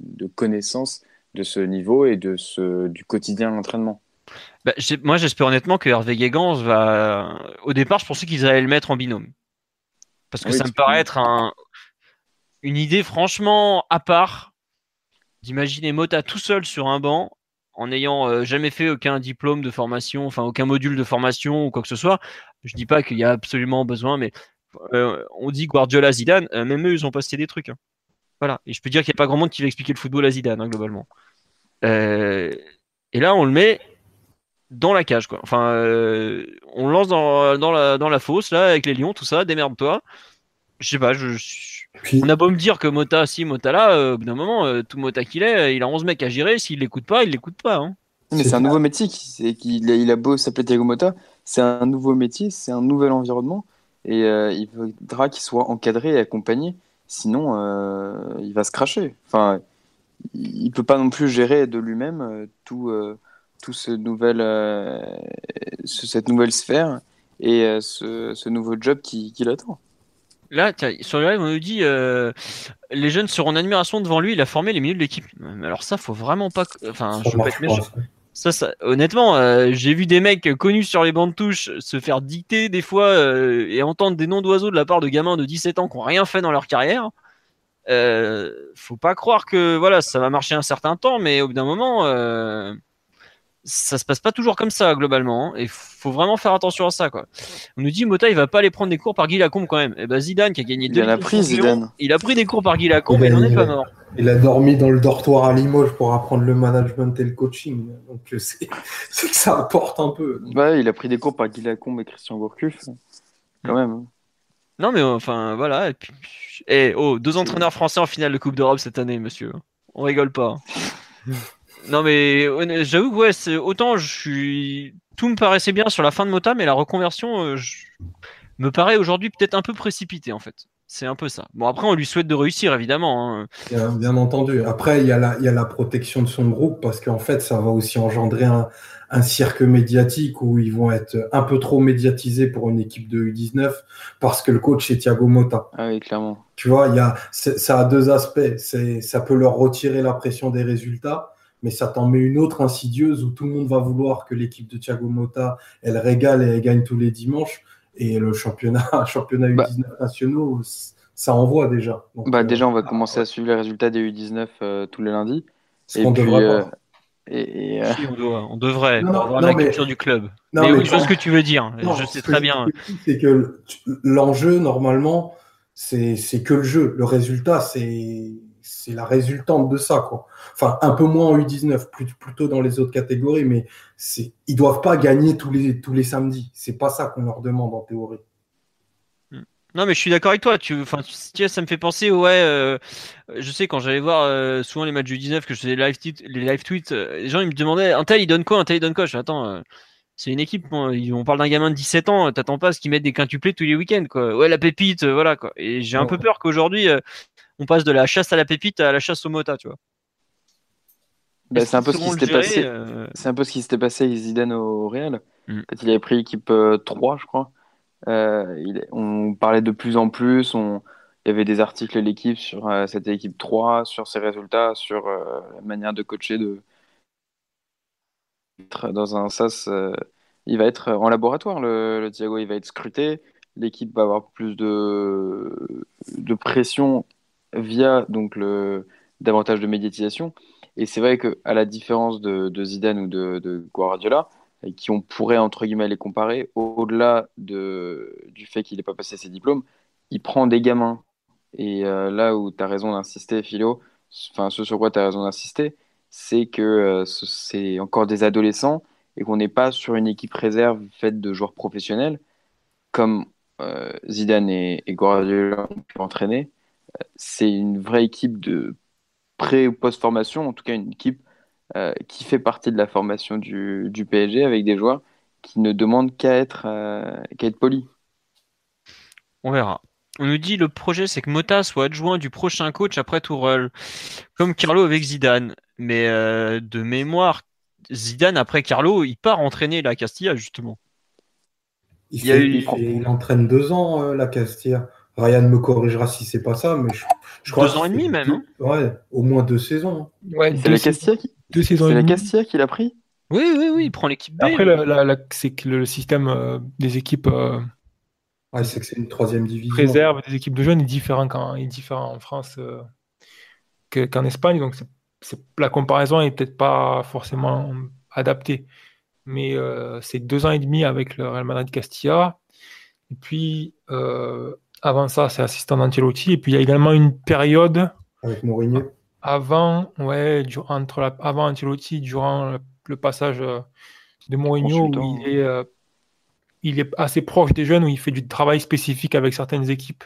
de connaissance de ce niveau et de ce, du quotidien d'entraînement. Bah, moi, j'espère honnêtement que Hervé Guégans va. Au départ, je pensais qu'ils allaient le mettre en binôme. Parce que ça me paraît être un... une idée franchement à part d'imaginer Mota tout seul sur un banc en n'ayant euh, jamais fait aucun diplôme de formation, enfin aucun module de formation ou quoi que ce soit. Je dis pas qu'il y a absolument besoin, mais euh, on dit Guardiola, Zidane, euh, même eux, ils ont posté des trucs. Hein. Voilà. Et je peux dire qu'il n'y a pas grand monde qui va expliquer le football à Zidane, hein, globalement. et là, on le met dans la cage, quoi. Enfin, on lance dans, la, fosse, là, avec les lions, tout ça, démerde-toi. Je sais pas, je, on a beau me dire que Mota, si, Mota là, euh, au bout d'un moment, euh, tout Mota qu'il est, euh, il a 11 mecs à gérer. S'il l'écoute pas, il l'écoute pas. Hein. Mais c'est un nouveau métier. il a beau s'appeler Thiago Mota, c'est un nouveau métier, c'est un nouvel environnement. Et il faudra qu'il soit encadré et accompagné. Sinon, il va se cracher. Enfin, il peut pas non plus gérer de lui-même tout, tout ce nouvel, cette nouvelle sphère et ce, nouveau job qui, qui l'attend. Là, sur le live, on nous dit euh, les jeunes seront en admiration devant lui. Il a formé les milieux de l'équipe. Alors ça, faut vraiment pas. Enfin, je pas être méchant. Ça, ça, honnêtement, euh, j'ai vu des mecs connus sur les bancs de touche se faire dicter des fois euh, et entendre des noms d'oiseaux de la part de gamins de 17 ans qui n'ont rien fait dans leur carrière. faut pas croire que voilà, ça va marcher un certain temps, mais au bout d'un moment, ça se passe pas toujours comme ça globalement, et faut vraiment faire attention à ça quoi. On nous dit Mota il va pas aller prendre des cours par Guy Lacombe quand même. Et ben Zidane qui a gagné il en a pris Zidane. Il a pris des cours par Guy Lacombe et il n'en est pas mort. Il a dormi dans le dortoir à Limoges pour apprendre le management et le coaching. Donc c'est que ça apporte un peu. Ouais, il a pris des cours par Guy Lacombe et Christian Gourcuff. Quand même. Non mais enfin voilà. Et puis, eh, oh, deux entraîneurs français en finale de Coupe d'Europe cette année, monsieur. On rigole pas. non mais j'avoue que ouais, autant je suis, tout me paraissait bien sur la fin de Mota, mais la reconversion euh, me paraît aujourd'hui peut-être un peu précipitée en fait. C'est un peu ça. Bon, après, on lui souhaite de réussir, évidemment. Hein. Bien, entendu. Après, il y, a la, il y a la protection de son groupe parce qu'en fait, ça va aussi engendrer un, un, cirque médiatique où ils vont être un peu trop médiatisés pour une équipe de U19 parce que le coach est Thiago Motta. Ah oui, clairement. Tu vois, il y a, ça a deux aspects. Ça peut leur retirer la pression des résultats, mais ça t'en met une autre insidieuse où tout le monde va vouloir que l'équipe de Thiago Motta, elle régale et elle gagne tous les dimanches. Et le championnat, championnat U19 bah. nationaux, ça envoie déjà. bah, déjà, on va commencer à suivre les résultats des U19 euh, tous les lundis. et puis, euh, et, euh, on, devrait avoir la culture du club. mais, oui, je vois ce que tu veux dire. je sais très bien. C'est que l'enjeu, normalement, c'est que le jeu. Le résultat, c'est la résultante de ça. Quoi. Enfin, un peu moins en U19, plutôt dans les autres catégories, mais ils doivent pas gagner tous les, tous les samedis. C'est pas ça qu'on leur demande en théorie. Hmm. Non, mais je suis d'accord avec toi. Tu, enfin, ça me fait penser, ouais, euh, je sais quand j'allais voir euh, souvent les matchs du 19 que je faisais les live, tweets, les live tweets, euh, les gens ils me demandaient, un tel il donne quoi, un tel il donne quoi? Je attends, c'est une équipe, on parle d'un gamin de 17 ans, t'attends pas à ce qu'ils mettent des quintuplés tous les week-ends, quoi. Ouais, la pépite, voilà, quoi. Et j'ai un peu peur qu'aujourd'hui, on passe de la chasse à la pépite à la chasse au mota, tu vois. Bah, c'est un peu ce qui s'était passé. Euh, c'est un peu ce qui s'était passé avec Zidane au Real. Mm. Quand il avait pris l'équipe 3, euh, je crois. Euh, il... on parlait de plus en plus. On... Il y avait des articles de l'équipe sur cette équipe 3, sur ses résultats, sur la manière de coacher. De... Dans un sas, il va être en laboratoire, le, le Thiago. Il va être scruté. L'équipe va avoir plus de, de pression via donc le davantage de médiatisation. Et c'est vrai qu'à la différence de, Zidane ou de, Guardiola, qui on pourrait entre guillemets les comparer, au-delà de, du fait qu'il n'ait pas passé ses diplômes, il prend des gamins. Et euh, là où tu as raison d'insister, Philo, enfin ce sur quoi tu as raison d'insister, c'est que euh, c'est encore des adolescents et qu'on n'est pas sur une équipe réserve faite de joueurs professionnels comme euh, Zidane et, et Guardiola ont pu entraîner. C'est une vraie équipe de pré ou post-formation, en tout cas une équipe euh, qui fait partie de la formation du, du, PSG avec des joueurs qui ne demandent qu'à être, euh, qu'à être polis. On verra. On nous dit le projet c'est que Mota soit adjoint du prochain coach après Tourelle, comme Carlo avec Zidane. Mais euh, de mémoire, Zidane après Carlo, il part entraîner la Castilla justement. Il, il entraîne deux ans la Castilla. Ryan me corrigera si c'est pas ça, mais je, crois. Deux ans et demi même. Hein. ouais, au moins deux saisons. Ouais, c'est la Castilla qui. Deux saisons. C'est la Castilla qui l'a pris. Oui, oui, oui, il prend l'équipe B. Après, c'est que le système euh, des équipes. Euh, ouais, c'est que c'est une troisième division. Réserve des équipes de jeunes est différent quand est différent en France euh, qu'en Espagne, donc la comparaison est peut-être pas forcément adaptée. Mais c'est deux ans et demi avec le Real Madrid Castilla. Et puis avant ça, c'est assistant d'Ancelotti. Et puis il y a également une période. Avec Mourinho. Avant, ouais, entre la, avant Ancelotti, durant le, passage euh, de Mourinho, où il est, euh, il est assez proche des jeunes, où il fait du travail spécifique avec certaines équipes,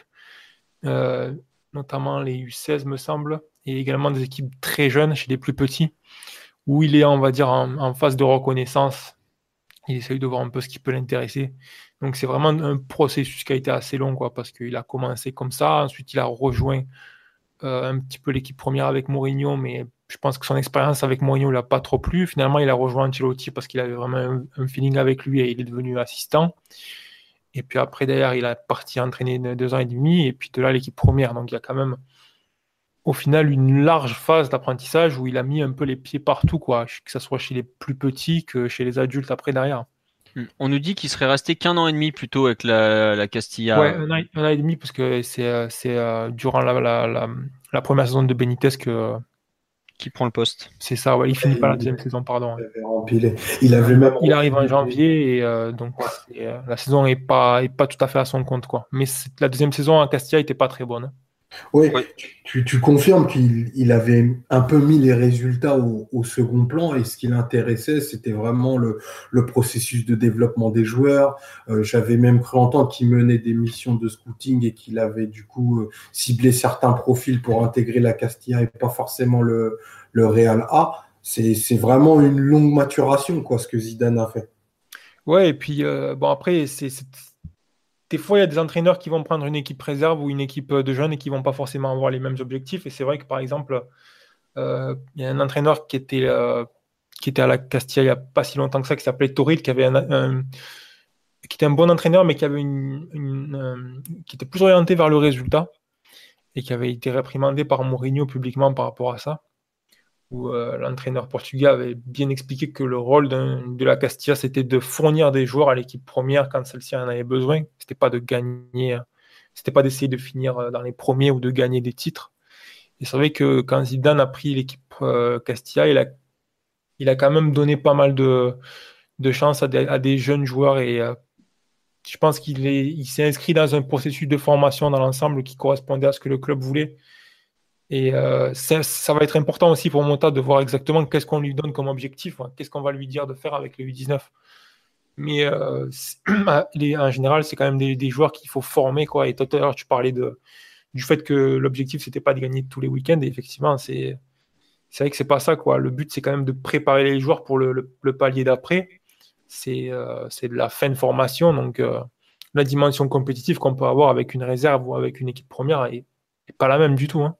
euh, notamment les U16, me semble, et également des équipes très jeunes, chez les plus petits, où il est, on va dire, en, en phase de reconnaissance. Il essaye de voir un peu ce qui peut l'intéresser. Donc c'est vraiment un processus qui a été assez long, quoi, parce qu'il a commencé comme ça, ensuite il a rejoint euh, un petit peu l'équipe première avec Mourinho, mais je pense que son expérience avec Mourinho l'a pas trop plu. Finalement, il a rejoint Ancelotti parce qu'il avait vraiment un, feeling avec lui et il est devenu assistant. Et puis après, d'ailleurs, il a parti entraîner deux ans et demi, et puis de là, l'équipe première. Donc il y a quand même, au final, une large phase d'apprentissage où il a mis un peu les pieds partout, quoi, que ce soit chez les plus petits que chez les adultes après derrière. On nous dit qu'il serait resté qu'un an et demi plutôt avec la, Castilla. Ouais, un an, et demi parce que c'est euh, euh, durant la, première saison de Benitez que qui prend le poste. C'est ça, ouais, il finit pas la deuxième saison, pardon. Il, avait il arrive en janvier et euh, donc euh, la saison est pas, est pas tout à fait à son compte. Quoi. Mais la deuxième saison à Castilla n'était pas très bonne. Hein. Oui, Tu, confirmes qu'il avait un peu mis les résultats au, second plan et ce qui l'intéressait, c'était vraiment le, processus de développement des joueurs. Euh, j'avais même cru entendre qu'il menait des missions de scouting et qu'il avait du coup euh, ciblé certains profils pour intégrer la Castilla et pas forcément le, le Real A. C'est vraiment une longue maturation, quoi, ce que Zidane a fait. Ouais, et puis euh, bon, après, c'est des fois, il y a des entraîneurs qui vont prendre une équipe réserve ou une équipe de jeunes et qui vont pas forcément avoir les mêmes objectifs. Et c'est vrai que, par exemple, euh, il y a un entraîneur qui était, euh, à la Castilla il n'y a pas si longtemps que ça, qui s'appelait Toril, qui avait un, qui était un bon entraîneur, mais qui avait une, euh, qui était plus orienté vers le résultat et qui avait été réprimandé par Mourinho publiquement par rapport à ça où euh, l'entraîneur portugais avait bien expliqué que le rôle de la Castilla, c'était de fournir des joueurs à l'équipe première quand celle-ci en avait besoin. C'était pas de gagner, euh, c'était pas d'essayer de finir euh, dans les premiers ou de gagner des titres. Et c'est vrai que quand Zidane a pris l'équipe Castilla, il a, il a quand même donné pas mal de, de chance à des, jeunes joueurs et je pense qu'il il s'est inscrit dans un processus de formation dans l'ensemble qui correspondait à ce que le club voulait. Et euh, ça, va être important aussi pour Monta de voir exactement qu'est-ce qu'on lui donne comme objectif, hein. qu'est-ce qu'on va lui dire de faire avec le U19. Mais euh, en général, c'est quand même des, joueurs qu'il faut former. Quoi. Et tout à l'heure, tu parlais du fait que l'objectif, c'était pas de gagner tous les week-ends. Et effectivement, c'est vrai que c'est pas ça. Quoi. Le but, c'est quand même de préparer les joueurs pour le, palier d'après. Euh, c'est de la fin de formation. Donc, la dimension compétitive qu'on peut avoir avec une réserve ou avec une équipe première n'est pas la même du tout. Hein.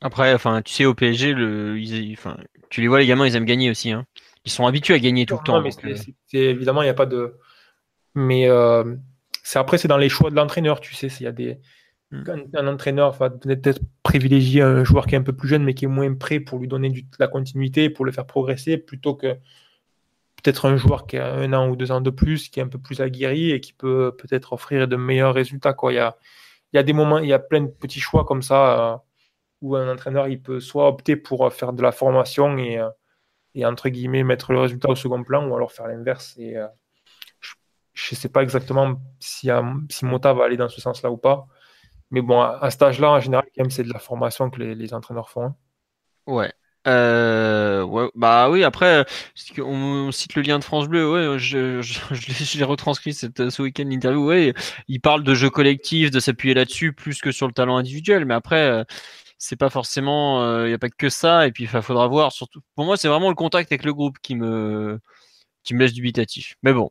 Après, enfin, tu sais, au PSG, le, enfin, tu les vois, les gamins, ils aiment gagner aussi. Hein. Ils sont habitués à gagner tout le temps. Mais euh. évidemment, il n'y a pas de. Mais euh, c'est après, c'est dans les choix de l'entraîneur, tu sais. Il y a des. Hmm. Un, entraîneur va peut-être privilégier un joueur qui est un peu plus jeune, mais qui est moins prêt pour lui donner de la continuité, pour le faire progresser, plutôt que peut-être un joueur qui a un an ou deux ans de plus, qui est un peu plus aguerri et qui peut peut-être offrir de meilleurs résultats. Quoi. Il, y a, il y a des moments, il y a plein de petits choix comme ça. Euh, où un entraîneur il peut soit opter pour faire de la formation et, euh, et entre guillemets mettre le résultat au second plan ou alors faire l'inverse. Et euh, je ne sais pas exactement si, si Mota va aller dans ce sens-là ou pas. Mais bon, à, cet âge-là, en général, c'est de la formation que les, entraîneurs font. Hein. Euh, ouais. Bah oui, après, on, cite le lien de France Bleu, ouais, je, l'ai retranscrit ce week-end l'interview, ouais, il parle de jeu collectif, de s'appuyer là-dessus, plus que sur le talent individuel, mais après, c'est pas forcément, il euh, n'y a pas que ça. Et puis, il faudra voir. Surtout, pour moi, c'est vraiment le contact avec le groupe qui me, qui me laisse dubitatif. Mais bon,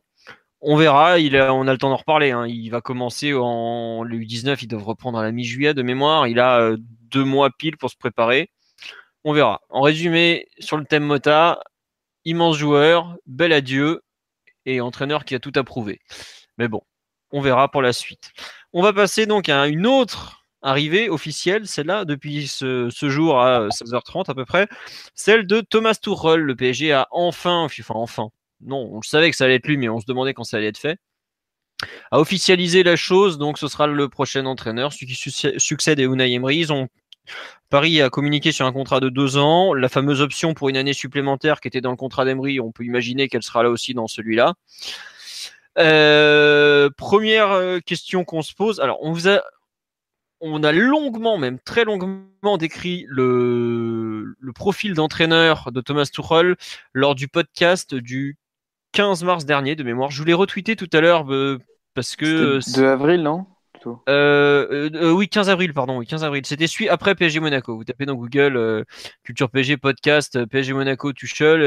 on verra. Il on a le temps d'en reparler. Hein. Il va commencer en le U19. Il devrait reprendre à la mi-juillet de mémoire. Il a euh, deux mois pile pour se préparer. On verra. En résumé, sur le thème Mota, immense joueur, bel adieu et entraîneur qui a tout approuvé. Mais bon, on verra pour la suite. On va passer donc à une autre arrivée officielle, celle-là, depuis ce, jour à 16h30 à peu près, celle de Thomas Tuchel. Le PSG a enfin, enfin enfin, non, on savait que ça allait être lui, mais on se demandait quand ça allait être fait, a officialisé la chose, donc ce sera le prochain entraîneur, celui qui succède à Unai Emery. Paris a communiqué sur un contrat de deux ans, la fameuse option pour une année supplémentaire qui était dans le contrat d'Emery, on peut imaginer qu'elle sera là aussi dans celui-là. Euh, première euh, question qu'on se pose. Alors, on vous a, on a longuement, même très longuement décrit le, profil d'entraîneur de Thomas Tuchel lors du podcast du 15 mars dernier de mémoire. Je voulais retweeter tout à l'heure euh, parce que... 2 avril, non euh, euh, oui, 15 avril, pardon, oui, 15 avril. C'était celui après PSG Monaco. Vous tapez dans Google Culture PSG podcast, PSG Monaco Tuchel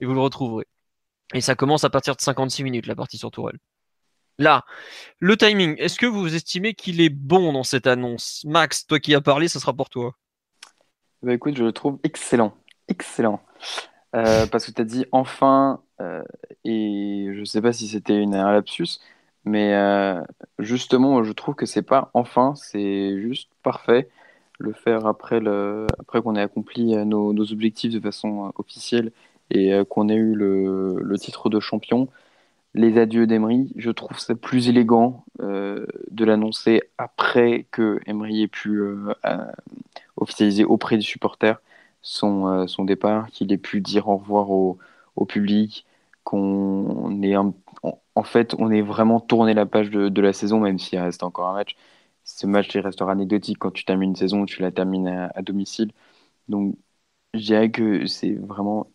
et vous le retrouverez. Et ça commence à partir de 56 minutes, la partie sur Tourelle. Là, le timing, est-ce que vous estimez qu'il est bon dans cette annonce? Max, toi qui as parlé, ce sera pour toi. Bah écoute, je le trouve excellent. Excellent. Euh, parce que tu as dit enfin, euh, et je ne sais pas si c'était une un lapsus, mais euh, justement, je trouve que c'est pas enfin, c'est juste parfait. Le faire après, le, après qu'on ait accompli nos, objectifs de façon officielle et qu'on ait eu le titre de champion les adieux d'Emery. Je trouve ça plus élégant euh, de l'annoncer après que Emery ait pu euh, officialiser auprès des supporters. son, son départ, qu'il ait pu dire au revoir au, public, qu'on est en fait, on est vraiment tourné la page de, la saison, même s'il reste encore un match. Ce match, il restera anecdotique quand tu termines une saison, tu la termines à, domicile. Donc, je dirais que c'est vraiment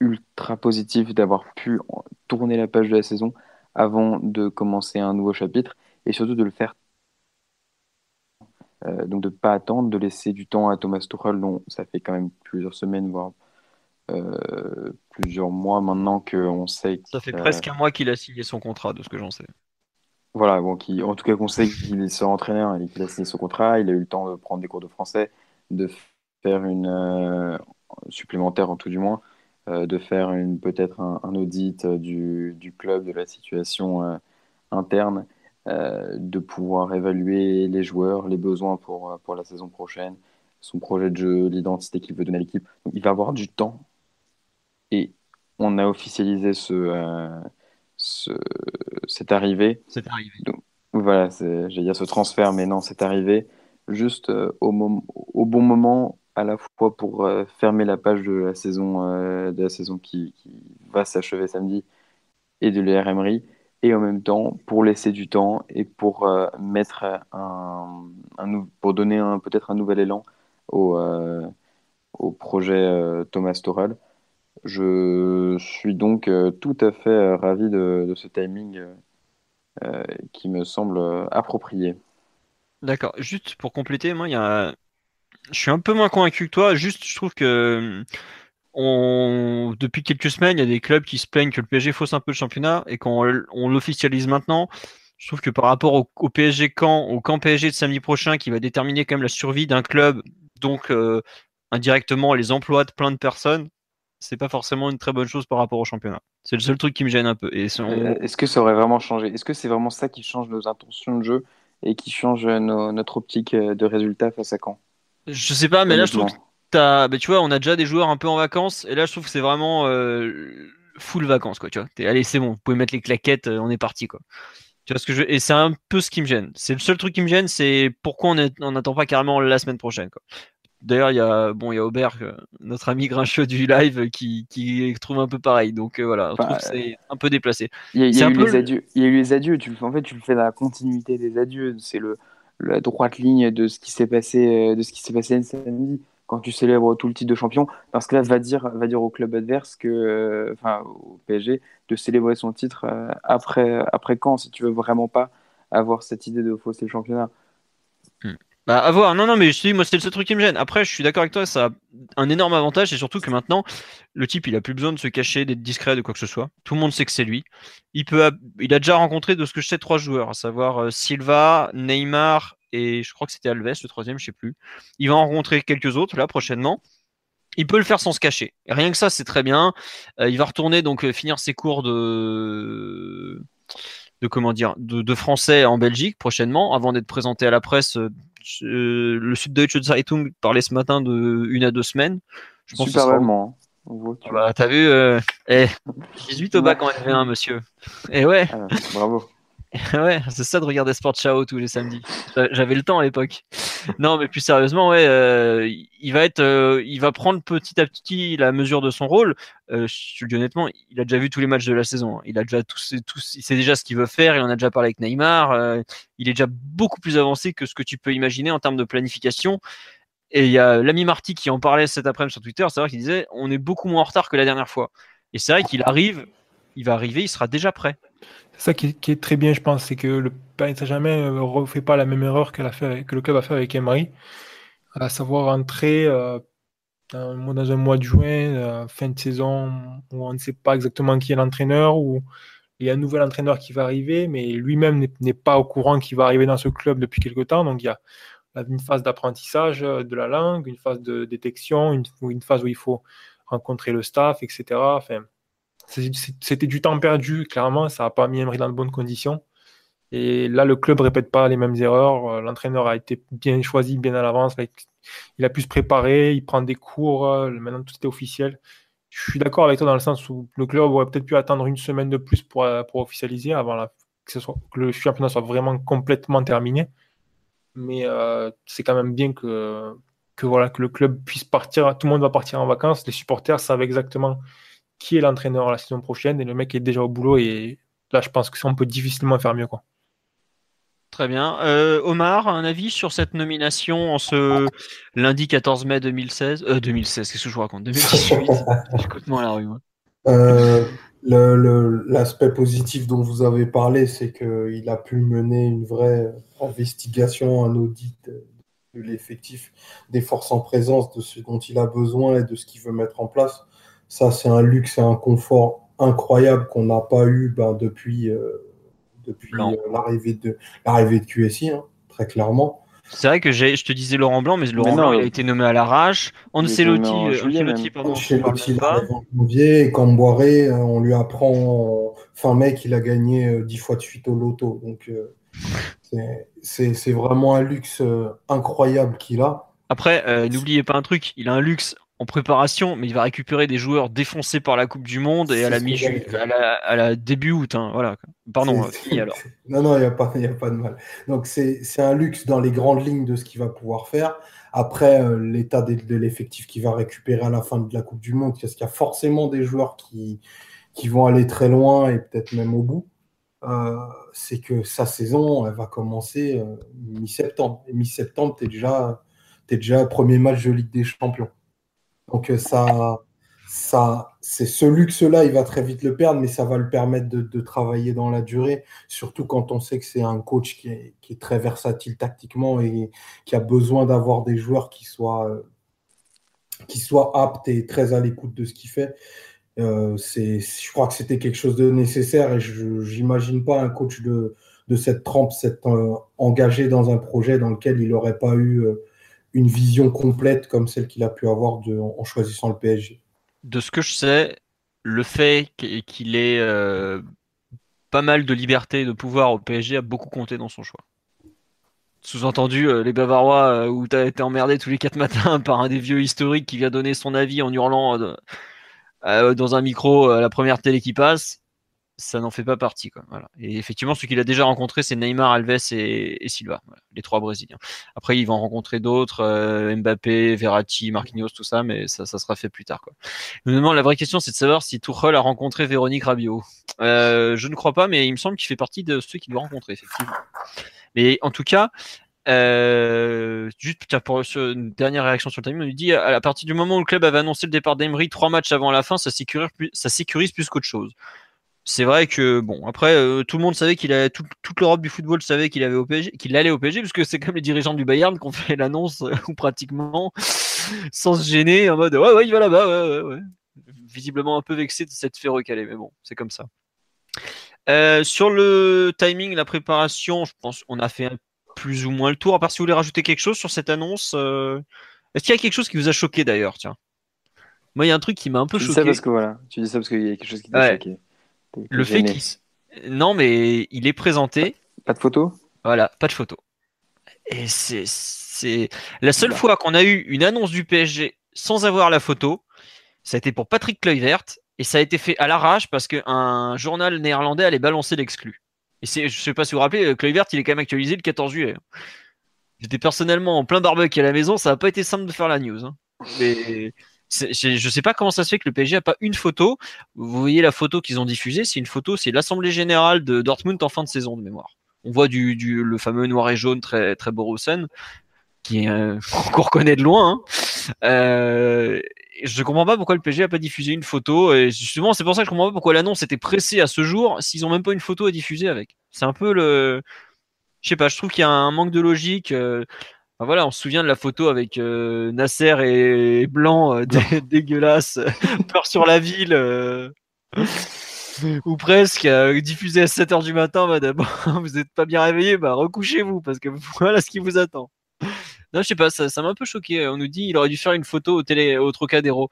ultra positif d'avoir pu tourner la page de la saison avant de commencer un nouveau chapitre et surtout de le faire. Euh, donc de ne pas attendre, de laisser du temps à Thomas Tuchel, dont ça fait quand même plusieurs semaines, voire euh, plusieurs mois maintenant qu'on sait. Ça fait presque un mois qu'il a signé son contrat, de ce que j'en sais. Voilà, bon, qui, en tout cas qu'on sait qu'il est entraîneur et qu'il a signé son contrat, il a eu le temps de prendre des cours de français, de faire une euh, supplémentaire en tout du moins, de faire une peut-être un, audit du, du, club, de la situation interne, de pouvoir évaluer les joueurs, les besoins pour, pour la saison prochaine, son projet de jeu, l'identité qu'il veut donner à l'équipe. Donc il va avoir du temps et on a officialisé ce, euh, ce cette arrivée. C'est arrivé. Donc, voilà, j'ai dire ce transfert, mais non, c'est arrivé juste euh, au, au bon moment, à la fois pour euh, fermer la page de la saison, de la saison qui, va s'achever samedi et de l'ERMRI, et en même temps pour laisser du temps et pour mettre un, pour donner peut-être un nouvel élan au, au projet Thomas Torel. Je suis donc euh, tout à fait euh, ravi de, ce timing euh, qui me semble approprié. D'accord. Juste pour compléter, moi, il y a... je suis un peu moins convaincu que toi. Juste, je trouve que on... depuis quelques semaines, il y a des clubs qui se plaignent que le PSG fausse un peu le championnat et qu'on on, l'officialise maintenant. Je trouve que par rapport au, PSG camp, au camp PSG de samedi prochain, qui va déterminer quand même la survie d'un club, donc indirectement les emplois de plein de personnes, c'est pas forcément une très bonne chose par rapport au championnat. C'est le seul truc qui me gêne un peu. Euh, est-ce que ça aurait vraiment changé? Est-ce que c'est vraiment ça qui change nos intentions de jeu et qui change notre optique euh, de résultat face à Caen? Je sais pas, mais là je trouve que bah, tu vois, on a déjà des joueurs un peu en vacances et là je trouve que c'est vraiment euh, full vacances quoi. Tu vois, allez c'est bon, vous pouvez mettre les claquettes, on est parti quoi. Tu vois ce que je et c'est un peu ce qui me gêne. C'est le seul truc qui me gêne, c'est pourquoi on n'attend pas carrément la semaine prochaine quoi. D'ailleurs, il y a bon, il y a Aubert, euh, notre ami grincheux du live, qui, qui trouve un peu pareil. Donc euh, voilà, trouve que c'est un peu déplacé. Il y, a, eu les adieux. Il y a eu les adieux. Tu, en fait, tu le fais dans la continuité des adieux. C'est le la droite ligne de ce qui s'est passé, euh, de ce qui s'est passé samedi quand tu célèbres tout le titre de champion. Parce que là, va dire, va dire au club adverse que, enfin, au PSG, de célébrer son titre après, après quand, si tu veux vraiment pas avoir cette idée de fausser le championnat. Bah, à voir. Non, non, mais je dis, moi, c'est le seul truc qui me gêne. Après, je suis d'accord avec toi, ça a un énorme avantage, et surtout que maintenant, le type, il a plus besoin de se cacher, d'être discret, de quoi que ce soit. Tout le monde sait que c'est lui. Il, peut, il a déjà rencontré, de ce que je sais, trois joueurs, à savoir euh, Silva, Neymar, et je crois que c'était Alves, le troisième, je sais plus. Il va en rencontrer quelques autres, là, prochainement. Il peut le faire sans se cacher. rien que ça, c'est très bien. Euh, il va retourner, donc, euh, finir ses cours de de comment dire de, français en Belgique prochainement avant d'être présenté à la presse euh, le Süddeutsche Zeitung parlait ce matin de une à deux semaines. Je pense Super hein. ah bah, t'as vu, euh, 18 eh, au bac en LV1, monsieur. Et eh ouais. Ah, bravo. ouais, c'est ça de regarder Sport Chao tous les samedis. J'avais le temps à l'époque. Non, mais plus sérieusement, ouais, euh, il va être, euh, il va prendre petit à petit la mesure de son rôle. Euh, je dis honnêtement, il a déjà vu tous les matchs de la saison. Il a déjà tous, tous il sait déjà ce qu'il veut faire. Il en a déjà parlé avec Neymar. il est déjà beaucoup plus avancé que ce que tu peux imaginer en termes de planification. Et il y a l'ami Marty qui en parlait cet après-midi sur Twitter. C'est vrai qu'il disait, on est beaucoup moins en retard que la dernière fois. Et c'est vrai qu'il arrive, il va arriver, il sera déjà prêt. C'est ça qui est, très bien, je pense, c'est que le Paris Saint-Germain ne refait pas la même erreur que, le club a fait avec Emery, à savoir entrer euh, dans, un mois de juin, euh, fin de saison, où on ne sait pas exactement qui est l'entraîneur, où il y a un nouvel entraîneur qui va arriver, mais lui-même n'est pas au courant qu'il va arriver dans ce club depuis quelque temps. Donc il y a une phase d'apprentissage de la langue, une phase de détection, une, phase où il faut rencontrer le staff, etc. c'était du temps perdu, clairement. Ça n'a pas mis Emery dans de bonnes conditions. Et là, le club ne répète pas les mêmes erreurs. Euh, l'entraîneur a été bien choisi, bien à l'avance. Il a pu se préparer, il prend des cours. Euh, maintenant, tout est officiel. Je suis d'accord avec toi dans le sens où le club aurait peut-être pu attendre une semaine de plus pour, euh, pour officialiser avant que, ce soit, le championnat soit vraiment complètement terminé. Mais c'est quand même bien que que voilà que le club puisse partir, tout le monde va partir en vacances, les supporters savent exactement qui est l'entraîneur la saison prochaine et le mec est déjà au boulot et là je pense que ça on peut difficilement faire mieux quoi. Très bien. Euh, Omar, un avis sur cette nomination en ce lundi 14 mai 2016 euh, 2016, qu'est-ce que je vous raconte? 2018 Écoute-moi la rue. Euh, L'aspect positif dont vous avez parlé, c'est qu'il a pu mener une vraie investigation, un audit de l'effectif des forces en présence, de ce dont il a besoin et de ce qu'il veut mettre en place. Ça, c'est un luxe et un confort incroyable qu'on n'a pas eu ben, depuis, euh, depuis euh, l'arrivée de, l'arrivée de QSI, hein, très clairement. C'est vrai que je te disais Laurent Blanc, mais Laurent Mais non, Blanc, il a été nommé à l'arrache. Ancelotti, euh, Ancelotti, pardon, Chez on parle Lotti, même pas. en janvier, et Camboiré, on lui apprend en fin mai qu'il a gagné euh, 10 fois de suite au loto. Donc, euh, c'est- c'est c'est vraiment un luxe incroyable qu'il a. Après, euh, n'oubliez pas un truc, il a un luxe en préparation, mais il va récupérer des joueurs défoncés par la Coupe du Monde et à la mi à la, à la début août. hein, voilà. Pardon, fini alors. Non, non, il n'y a, pas- y a pas de mal. Donc, c'est un luxe dans les grandes lignes de ce qu'il va pouvoir faire. Après, euh, l'état de, de l'effectif qu'il va récupérer à la fin de la Coupe du Monde, parce qu'il y a forcément des joueurs qui, qui vont aller très loin et peut-être même au bout. Euh, c'est que sa saison, elle va commencer euh, mi-septembre. Et mi-septembre, tu es déjà, t'es déjà premier match de Ligue des Champions. Donc, euh, ça, ça, c'est ce luxe-là, il va très vite le perdre, mais ça va le permettre de, travailler dans la durée, surtout quand on sait que c'est un coach qui est, très versatile tactiquement et qui a besoin d'avoir des joueurs qui soient, euh, qui soient aptes et très à l'écoute de ce qu'il fait. Euh, je crois que c'était quelque chose de nécessaire et je j'imagine pas un coach de, de cette trempe s'être euh, engagé dans un projet dans lequel il n'aurait pas eu une vision complète comme celle qu'il a pu avoir en choisissant le PSG. De ce que je sais, le fait qu'- qu'il ait euh, pas mal de liberté et de pouvoir au PSG a beaucoup compté dans son choix. Sous-entendu, euh, les Bavarois euh, où tu as été emmerdé tous les quatre matins par un des vieux historiques qui vient donner son avis en hurlant dans un micro à la première télé qui passe, ça n'en fait pas partie. Quoi. Et effectivement, ceux qu'il a déjà rencontrés, c'est Neymar, Alves et, Silva, les trois Brésiliens. Après, il va en rencontrer d'autres, euh, Mbappé, Verratti, Marquinhos, tout ça, mais ça, sera fait plus tard. Quoi. La vraie question, c'est de savoir si Tuchel a rencontré Véronique Rabiot. Euh, je ne crois pas, mais il me semble qu'il fait partie de ceux qu'il doit rencontrer, effectivement. Mais en tout cas, euh, juste pour sur une dernière réaction sur le timing, on lui dit à partir du moment où le club avait annoncé le départ d'Emery trois matchs avant la fin, ça sécurise ça sécurise plus qu'autre chose. C'est vrai que bon, après euh, tout le monde savait qu'il a tout- toute l'Europe du football savait qu'il avait au PSG, qu'il allait au PSG, parce que c'est comme les dirigeants du Bayern qui ont fait l'annonce euh, ou pratiquement sans se gêner en mode ouais ouais il va là-bas, ouais, ouais, ouais. visiblement un peu vexé de s'être fait recaler, mais bon c'est comme ça. Euh, sur le timing, la préparation, je pense qu'on a fait un- plus ou moins le tour. À part si vous voulez rajouter quelque chose sur cette annonce, est-ce qu'il y a quelque chose qui vous a choqué d'ailleurs Tiens, moi il y a un truc qui m'a un peu Tu dis choqué. ça parce que voilà, tu dis ça parce qu'il y a quelque chose qui t'a choqué. Le fait qu'il. Non, mais il est présenté. Pas de photo? Voilà, pas de photo. Et c'est. c'est La seule Bah. fois qu'on a eu une annonce du PSG sans avoir la photo, ça a été pour Patrick Kluivert. Et ça a été fait à l'arrache parce qu'un journal néerlandais allait balancer l'exclu. Et c'est, je sais pas si vous vous rappelez, Kluivert, il est quand même actualisé le 14 juillet. J'étais personnellement en plein barbecue à la maison, ça n'a pas été simple de faire la news. hein. Mais je sais pas comment ça se fait que le PSG a pas une photo. Vous voyez la photo qu'ils ont diffusée, c'est une photo, c'est l'assemblée générale de Dortmund en fin de saison de mémoire. On voit du, le fameux noir et jaune très très Borussen, qui euh, qu'on reconnaît de loin. hein. Euh, je comprends pas pourquoi le PSG a pas diffusé une photo. Et justement, c'est pour ça que je comprends pas pourquoi l'annonce était pressée à ce jour s'ils ont même pas une photo à diffuser avec. C'est un peu le, je sais pas, je trouve qu'il y a un manque de logique. euh, enfin, voilà, on se souvient de la photo avec euh, Nasser et Blanc, euh, dé- dégueulasse, peur sur la ville, euh, ou presque, euh, diffusé à 7h du matin. Bah, d'abord, vous n'êtes pas bien réveillé, bah recouchez-vous parce que voilà ce qui vous attend. Non, je sais pas, ça ça m'a un peu choqué. On nous dit il aurait dû faire une photo au, télé, au Trocadéro.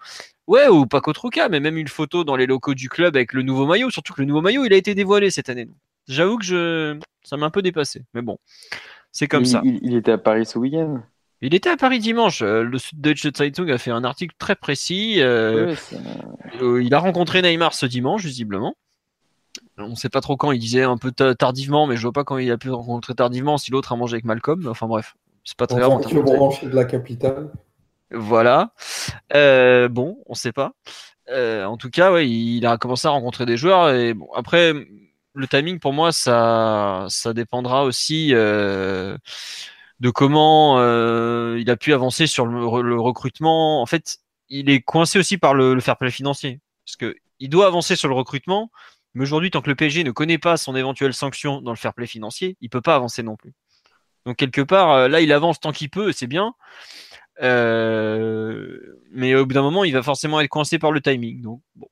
Ouais, ou pas qu'au Troca, mais même une photo dans les locaux du club avec le nouveau maillot. Surtout que le nouveau maillot, il a été dévoilé cette année. J'avoue que je, ça m'a un peu dépassé. Mais bon, c'est comme il, ça. Il, il était à Paris ce week-end. Il était à Paris dimanche. Euh, Le Süddeutsche Zeitung a fait un article très précis. euh, euh, il a rencontré Neymar ce dimanche, visiblement. On ne sait pas trop quand. Il disait un peu ta- tardivement, mais je vois pas quand il a pu rencontrer tardivement. Si l'autre a mangé avec Malcolm, enfin bref, c'est pas très grave. branché de la capitale. Voilà. Euh, bon, on sait pas. Euh, en tout cas, ouais, il a commencé à rencontrer des joueurs. Et bon, après, le timing pour moi, ça, ça dépendra aussi euh, de comment il a pu avancer sur le, recrutement. En fait, il est coincé aussi par le, le fair play financier, parce que il doit avancer sur le recrutement. Mais aujourd'hui, tant que le PSG ne connaît pas son éventuelle sanction dans le fair play financier, il peut pas avancer non plus. Donc quelque part, là, il avance tant qu'il peut, c'est bien. Euh, mais au bout d'un moment, il va forcément être coincé par le timing. Donc, bon.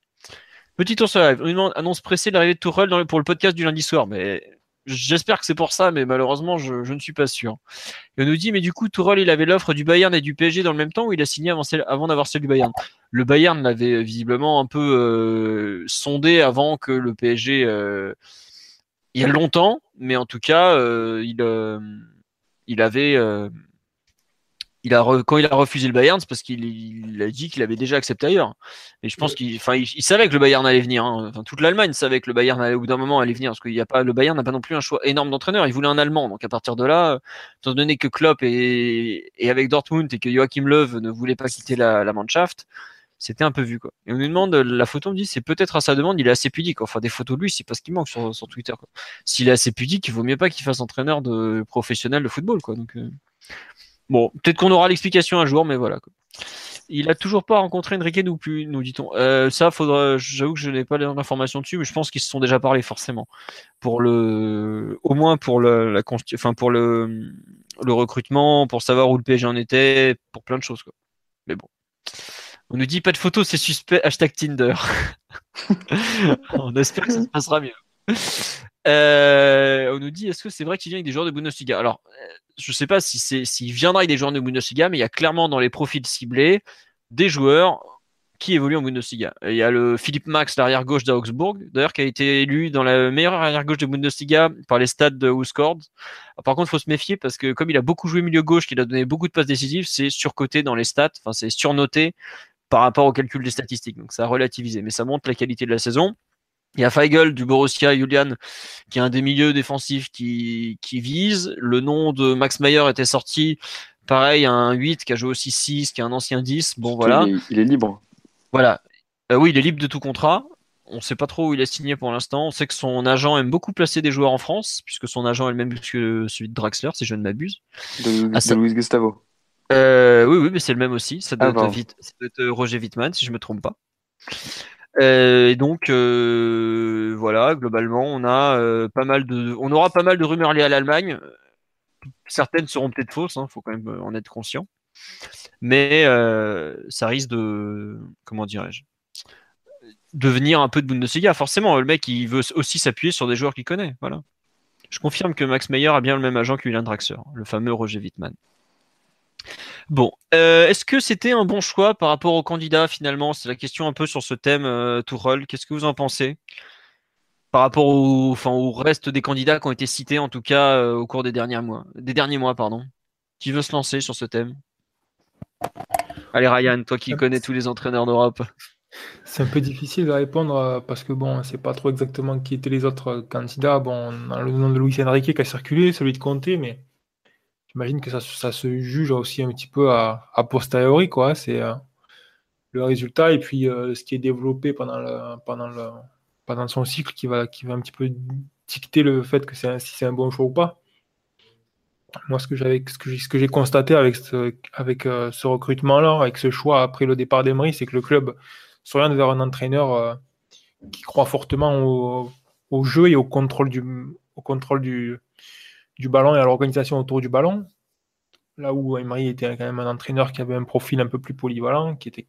Petit tour sur live. On annonce pressée de l'arrivée de Tourelle pour le podcast du lundi soir. Mais j'espère que c'est pour ça, mais malheureusement, je, ne suis pas sûr. On nous dit, mais du coup, Tourelle, il avait l'offre du Bayern et du PSG dans le même temps ou il a signé avant, d'avoir celle du Bayern? Le Bayern l'avait visiblement un peu euh, sondé avant que le PSG. Euh, il y a longtemps, mais en tout cas, il avait il a quand il a refusé le Bayern, c'est parce qu'il a dit qu'il avait déjà accepté ailleurs. Et je pense qu'il, enfin, il, savait que le Bayern allait venir. Hein. Enfin, toute l'Allemagne savait que le Bayern allait au bout d'un moment allait venir, parce qu'il a pas, le Bayern n'a pas non plus un choix énorme d'entraîneur. Il voulait un Allemand. Donc à partir de là, étant donné que Klopp est, avec Dortmund et que Joachim Löw ne voulait pas quitter la, la Mannschaft, c'était un peu vu quoi. Et on nous demande la photo, on me dit c'est peut-être à sa demande, il est assez pudique. Enfin des photos de lui, c'est pas ce qui manque sur, sur Twitter. S'il est assez pudique, il vaut mieux pas qu'il fasse entraîneur de professionnel de football quoi. Donc euh, Bon, peut-être qu'on aura l'explication un jour, mais voilà. Il a toujours pas rencontré Enrique nous plus, nous dit-on. Euh, ça, faudra. J'avoue que je n'ai pas l'information dessus, mais je pense qu'ils se sont déjà parlé forcément. Pour le, au moins pour le, la, enfin pour le, le recrutement, pour savoir où le PSG en était, pour plein de choses quoi. Mais bon. On nous dit pas de photos, c'est suspect. Hashtag Tinder. On espère que ça se passera mieux. Euh, on nous dit est-ce que c'est vrai qu'il vient avec des joueurs de Bundesliga? Alors, je ne sais pas si s'il viendra avec des joueurs de Bundesliga, mais il y a clairement dans les profils ciblés des joueurs qui évoluent en Bundesliga. Il y a le Philippe Max, l'arrière gauche d'Augsbourg, d'ailleurs qui a été élu dans la meilleure arrière gauche de Bundesliga par les stades de Housecord. Par contre, il faut se méfier parce que comme il a beaucoup joué milieu gauche, qu'il a donné beaucoup de passes décisives, c'est surcoté dans les stats, enfin c'est surnoté par rapport au calcul des statistiques. Donc ça a relativisé, mais ça montre la qualité de la saison. Il y a Feigl du Borussia, Julian, qui est un des milieux défensifs qui, qui vise. Le nom de Max Meyer était sorti. Pareil, un 8 qui a joué aussi 6, qui est un ancien 10. Bon, voilà. Il est, libre. Voilà. Euh, oui, il est libre de tout contrat. On ne sait pas trop où il est signé pour l'instant. On sait que son agent aime beaucoup placer des joueurs en France, puisque son agent est le même que celui de Draxler, si je ne m'abuse. De, ah, Luis Gustavo. Euh, oui, oui, mais c'est le même aussi. Ça doit, ah, être, Roger Wittmann, si je ne me trompe pas. Euh, et donc euh, voilà, globalement, on a euh, pas mal de, aura pas mal de rumeurs liées à l'Allemagne. Certaines seront peut-être fausses, il hein, faut quand même en être conscient. Mais ça risque de, comment dirais-je, devenir un peu de Bundesliga. Forcément, le mec, il veut aussi s'appuyer sur des joueurs qu'il connaît. Voilà. Je confirme que Max Meyer a bien le même agent que William Draxler, le fameux Roger Wittmann. Bon, euh, est-ce que c'était un bon choix par rapport aux candidats finalement? C'est la question un peu sur ce thème, euh. Qu'est-ce que vous en pensez? Par rapport au, enfin, au reste des candidats qui ont été cités, en tout cas euh, au cours des derniers mois. Des derniers mois, pardon. Qui veut se lancer sur ce thème? Allez Ryan, toi qui connais tous les entraîneurs d'Europe. C'est un peu difficile de répondre parce que bon, c'est pas trop exactement qui étaient les autres candidats. Bon, on a le nom de Luis Enrique qui a circulé, celui de Conte, mais j'imagine que ça, se juge aussi un petit peu à, posteriori, quoi. C'est euh, le résultat et puis euh, ce qui est développé pendant, le, pendant, son cycle qui va, qui va un petit peu dicter le fait que c'est si c'est un bon choix ou pas. Moi, ce que j'ai constaté avec ce, avec euh, ce recrutement-là, avec ce choix après le départ d'Emery, c'est que le club s'oriente vers un entraîneur qui croit fortement au, au, jeu et au contrôle du, au contrôle du, du ballon et à l'organisation autour du ballon. Là où Emery était quand même un entraîneur qui avait un profil un peu plus polyvalent, qui était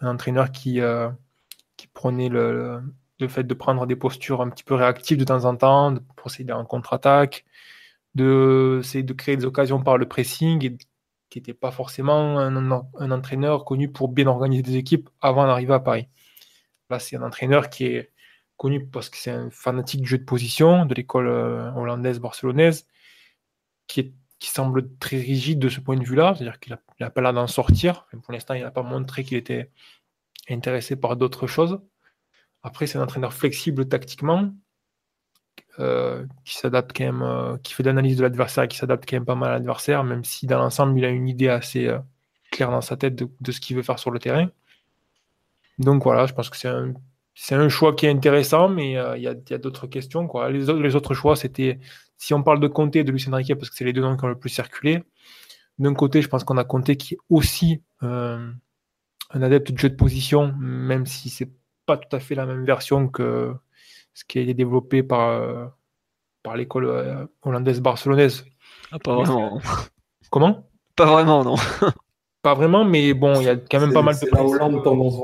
un entraîneur qui, euh, prenait le, fait de prendre des postures un petit peu réactives de temps en temps, de procéder en contre-attaque, de, de créer des occasions par le pressing, qui n'était pas forcément un, un, entraîneur connu pour bien organiser des équipes avant d'arriver à Paris. Là, c'est un entraîneur qui est connu parce que c'est un fanatique du jeu de position de l'école euh, hollandaise barcelonaise, qui, qui semble très rigide de ce point de vue-là, c'est-à-dire qu'il n'a pas l'air d'en sortir. pour l'instant, il n'a pas montré qu'il était intéressé par d'autres choses. Après, c'est un entraîneur flexible tactiquement, euh, qui s'adapte quand même, euh, qui fait l'analyse de l'adversaire qui s'adapte quand même pas mal à l'adversaire, même si dans l'ensemble, il a une idée assez, clair dans sa tête de, ce qu'il veut faire sur le terrain. Donc voilà, je pense que c'est un, c'est un choix qui est intéressant, mais euh, il y a, d'autres questions. Quoi. Les, les autres choix, c'était, si on parle de Conte et de Lucien Riquet, parce que c'est les deux noms qui ont le plus circulé, d'un côté, je pense qu'on a Conte qui est aussi euh, un adepte de jeu de position, même si c'est pas tout à fait la même version que ce qui a été développé par, euh, par l'école hollandaise barcelonaise. Ah, pas vraiment. Comment? Pas vraiment, non. pas vraiment, mais bon, il y a quand même pas mal de. la Hollande tendance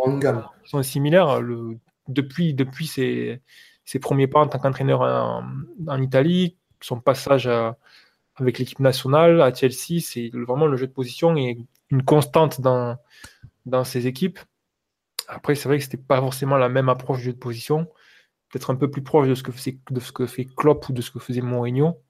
Ils sont similaires. Le, depuis, ses, premiers pas en tant qu'entraîneur en, Italie, son passage avec l'équipe nationale à Chelsea, c'est vraiment le jeu de position et une constante dans, ses équipes. Après, c'est vrai que c'était pas forcément la même approche du jeu de position, peut-être un peu plus proche de ce que fait, Klopp ou de ce que faisait Mourinho.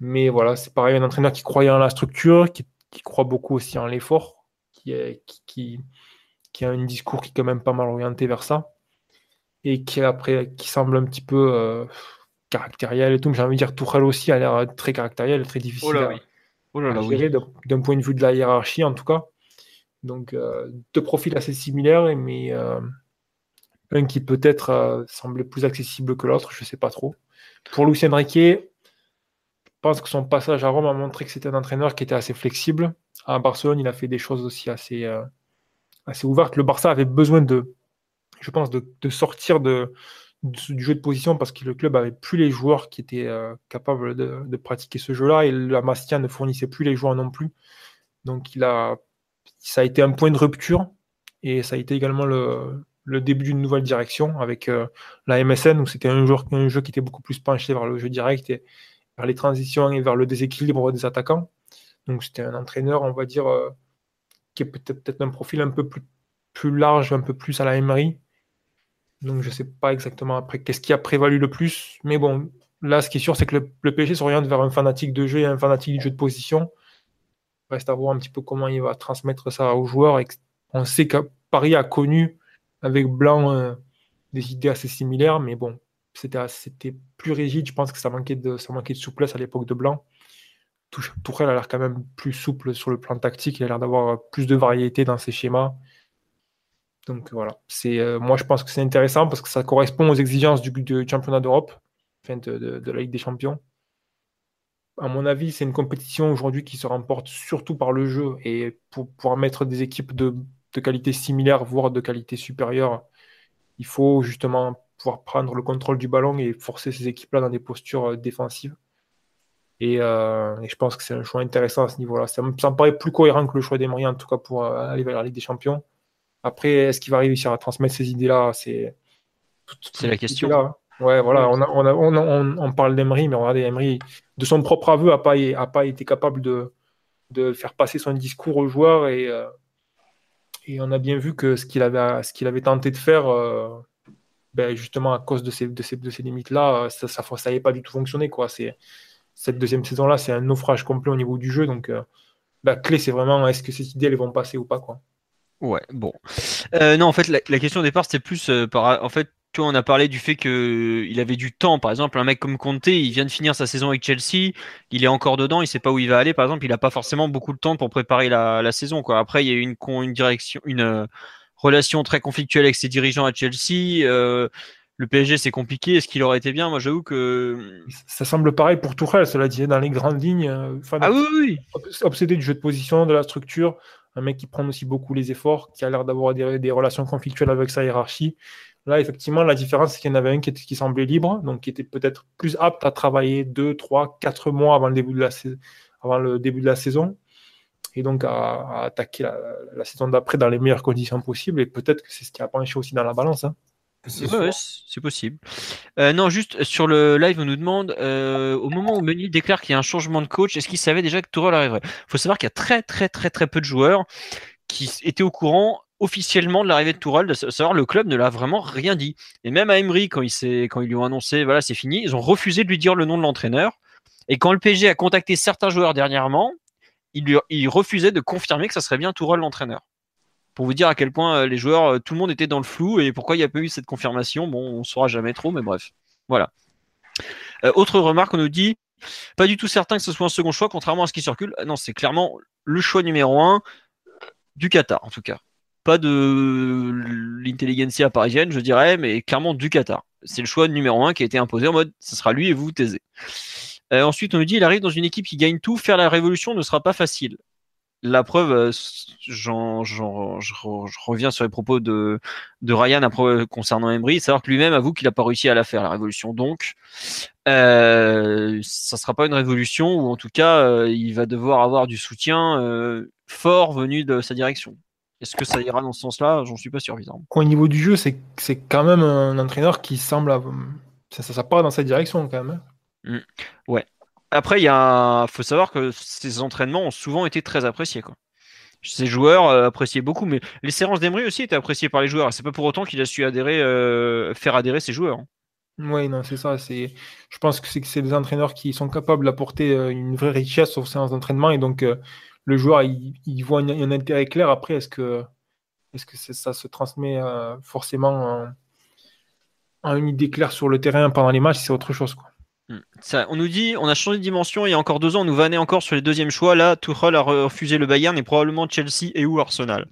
Mais voilà, c'est pareil, un entraîneur qui croyait en la structure, qui, croit beaucoup aussi en l'effort, qui, a un discours qui est quand même pas mal orienté vers ça et qui après qui semble un petit peu euh, caractériel et tout. Mais j'ai envie de dire Tourelle aussi a l'air très caractériel, très difficile oh à, oh gérer d'un point de vue de la hiérarchie en tout cas. Donc euh, deux profils assez similaires, mais euh, un qui peut-être semblait plus accessible que l'autre, je ne sais pas trop. Pour Lucien Riquet, je pense que son passage à Rome a montré que c'était un entraîneur qui était assez flexible. À Barcelone, il a fait des choses aussi assez, assez ouvertes. Le Barça avait besoin de je pense, de, sortir de, du jeu de position parce que le club avait plus les joueurs qui étaient euh, capables de, pratiquer ce jeu-là et la Mastia ne fournissait plus les joueurs non plus. Donc il a, ça a été un point de rupture et ça a été également le, début d'une nouvelle direction avec euh, la MSN où c'était un, un, jeu qui était beaucoup plus penché vers le jeu direct et vers les transitions et vers le déséquilibre des attaquants. Donc c'était un entraîneur, on va dire, euh, qui est peut-être peut un profil un peu plus, plus large, un peu plus à la Emery, donc je ne sais pas exactement après qu'est-ce qui a prévalu le plus. Mais bon, là, ce qui est sûr, c'est que le, le PSG s'oriente vers un fanatique de jeu et un fanatique du jeu de position. Reste à voir un petit peu comment il va transmettre ça aux joueurs. On sait que Paris a connu avec Blanc euh, des idées assez similaires, mais bon, c'était plus rigide. Je pense que ça manquait de, ça manquait de souplesse à l'époque de Blanc. Tourelle a l'air quand même plus souple sur le plan tactique. Il a l'air d'avoir plus de variété dans ses schémas. Donc voilà, euh, moi je pense que c'est intéressant parce que ça correspond aux exigences du, championnat d'Europe, enfin de, la Ligue des Champions. À mon avis, c'est une compétition aujourd'hui qui se remporte surtout par le jeu et pour pouvoir mettre des équipes de, qualité similaire, voire de qualité supérieure, il faut justement pouvoir prendre le contrôle du ballon et forcer ces équipes-là dans des postures euh, défensives. Euh, et, je pense que c'est un choix intéressant à ce niveau-là. Ça, me paraît plus cohérent que le choix des moyens, en tout cas pour aller vers la Ligue des Champions. Après, est-ce qu'il va réussir à transmettre ces idées-là? C'est la question. Là. Ouais, voilà, on, on, on, parle d'Emery, mais regardez, Emery, de son propre aveu, n'a pas, a pas été capable de, de faire passer son discours aux joueurs et, euh, et on a bien vu que ce qu'il avait, ce qu'il avait tenté de faire, euh, ben justement à cause de ces, de ces, de ces limites-là, ça n'avait ça, pas du tout fonctionné. Quoi. Cette deuxième saison-là, c'est un naufrage complet au niveau du jeu. Donc euh, la clé, c'est vraiment est-ce que ces idées elles vont passer ou pas. Quoi. Ouais, bon. Euh, non, en fait, la, question au départ, c'était plus euh, par. En fait, tu vois, on a parlé du fait qu'il avait du temps. Par exemple, un mec comme Conte, il vient de finir sa saison avec Chelsea, il est encore dedans, il sait pas où il va aller. Par exemple, il n'a pas forcément beaucoup de temps pour préparer la, saison. Quoi. Après, il y a eu une, une direction, une euh, relation très conflictuelle avec ses dirigeants à Chelsea. le PSG, c'est compliqué. Est-ce qu'il aurait été bien? Moi, j'avoue que. Ça semble pareil pour Tourelle, cela dit, dans les grandes lignes. ah oui, oui. Obsédé du jeu de position, de la structure un mec qui prend aussi beaucoup les efforts, qui a l'air d'avoir des, relations conflictuelles avec sa hiérarchie. Là, effectivement, la différence, c'est qu'il y en avait un qui, semblait libre, donc qui était peut-être plus apte à travailler 2, 3, 4 mois avant le début de la, avant le début de la saison, et donc à, attaquer la, saison d'après dans les meilleures conditions possibles. Et peut-être que c'est ce qui a penché aussi dans la balance. Hein. C'est possible. Euh, non, juste sur le live, on nous demande euh, au moment où Meunier déclare qu'il y a un changement de coach, est-ce qu'il savait déjà que Tourelle arriverait? Il faut savoir qu'il y a très très très très peu de joueurs qui étaient au courant officiellement de l'arrivée de Tourelle, de savoir le club ne l'a vraiment rien dit. Et même à Emery, quand, il quand ils lui ont annoncé voilà c'est fini, ils ont refusé de lui dire le nom de l'entraîneur. Et quand le PSG a contacté certains joueurs dernièrement, il, lui, il refusait de confirmer que ça serait bien Tourelle l'entraîneur pour vous dire à quel point euh, les joueurs, euh, tout le monde était dans le flou et pourquoi il n'y a pas eu cette confirmation. Bon, on ne saura jamais trop, mais bref. Voilà. Euh, autre remarque, on nous dit pas du tout certain que ce soit un second choix, contrairement à ce qui circule. Non, c'est clairement le choix numéro un. du Qatar en tout cas. Pas de l'intelligentsia parisienne, je dirais, mais clairement du Qatar. C'est le choix numéro un qui a été imposé en mode ce sera lui et vous taisez. Ensuite, on nous dit il arrive dans une équipe qui gagne tout, faire la révolution ne sera pas facile. La preuve, euh, je, reviens sur les propos de, Ryan concernant Emery, savoir que lui-même avoue qu'il n'a pas réussi à la faire, la révolution. Donc, euh, ça ne sera pas une révolution, ou en tout cas, il va devoir avoir du soutien fort venu de sa direction. Est-ce que ça ira dans ce sens-là? J'en suis pas sûr, Au niveau du jeu, c'est quand même un entraîneur qui semble. Ça, ça, part dans cette direction quand même. Hein. Mm. Ouais. Après, il y a... faut savoir que ces entraînements ont souvent été très appréciés. Quoi. Ces joueurs euh, appréciaient beaucoup, mais les séances d'Emery aussi étaient appréciées par les joueurs. C'est pas pour autant qu'il a su adhérer, euh, faire adhérer ses joueurs. Hein. Oui, non, c'est ça. C'est, je pense que c'est des entraîneurs qui sont capables d'apporter euh, une vraie richesse aux séances d'entraînement et donc le joueur il, voit un, intérêt clair. Après, est-ce que, est-ce que ça se transmet forcément en, une idée claire sur le terrain pendant les matchs? C'est autre chose. Quoi. Hmm. On nous dit, on a changé de dimension il y a encore deux ans, on nous vannait encore sur les deuxièmes choix. Là, Tuchel a refusé le Bayern et probablement Chelsea et ou Arsenal.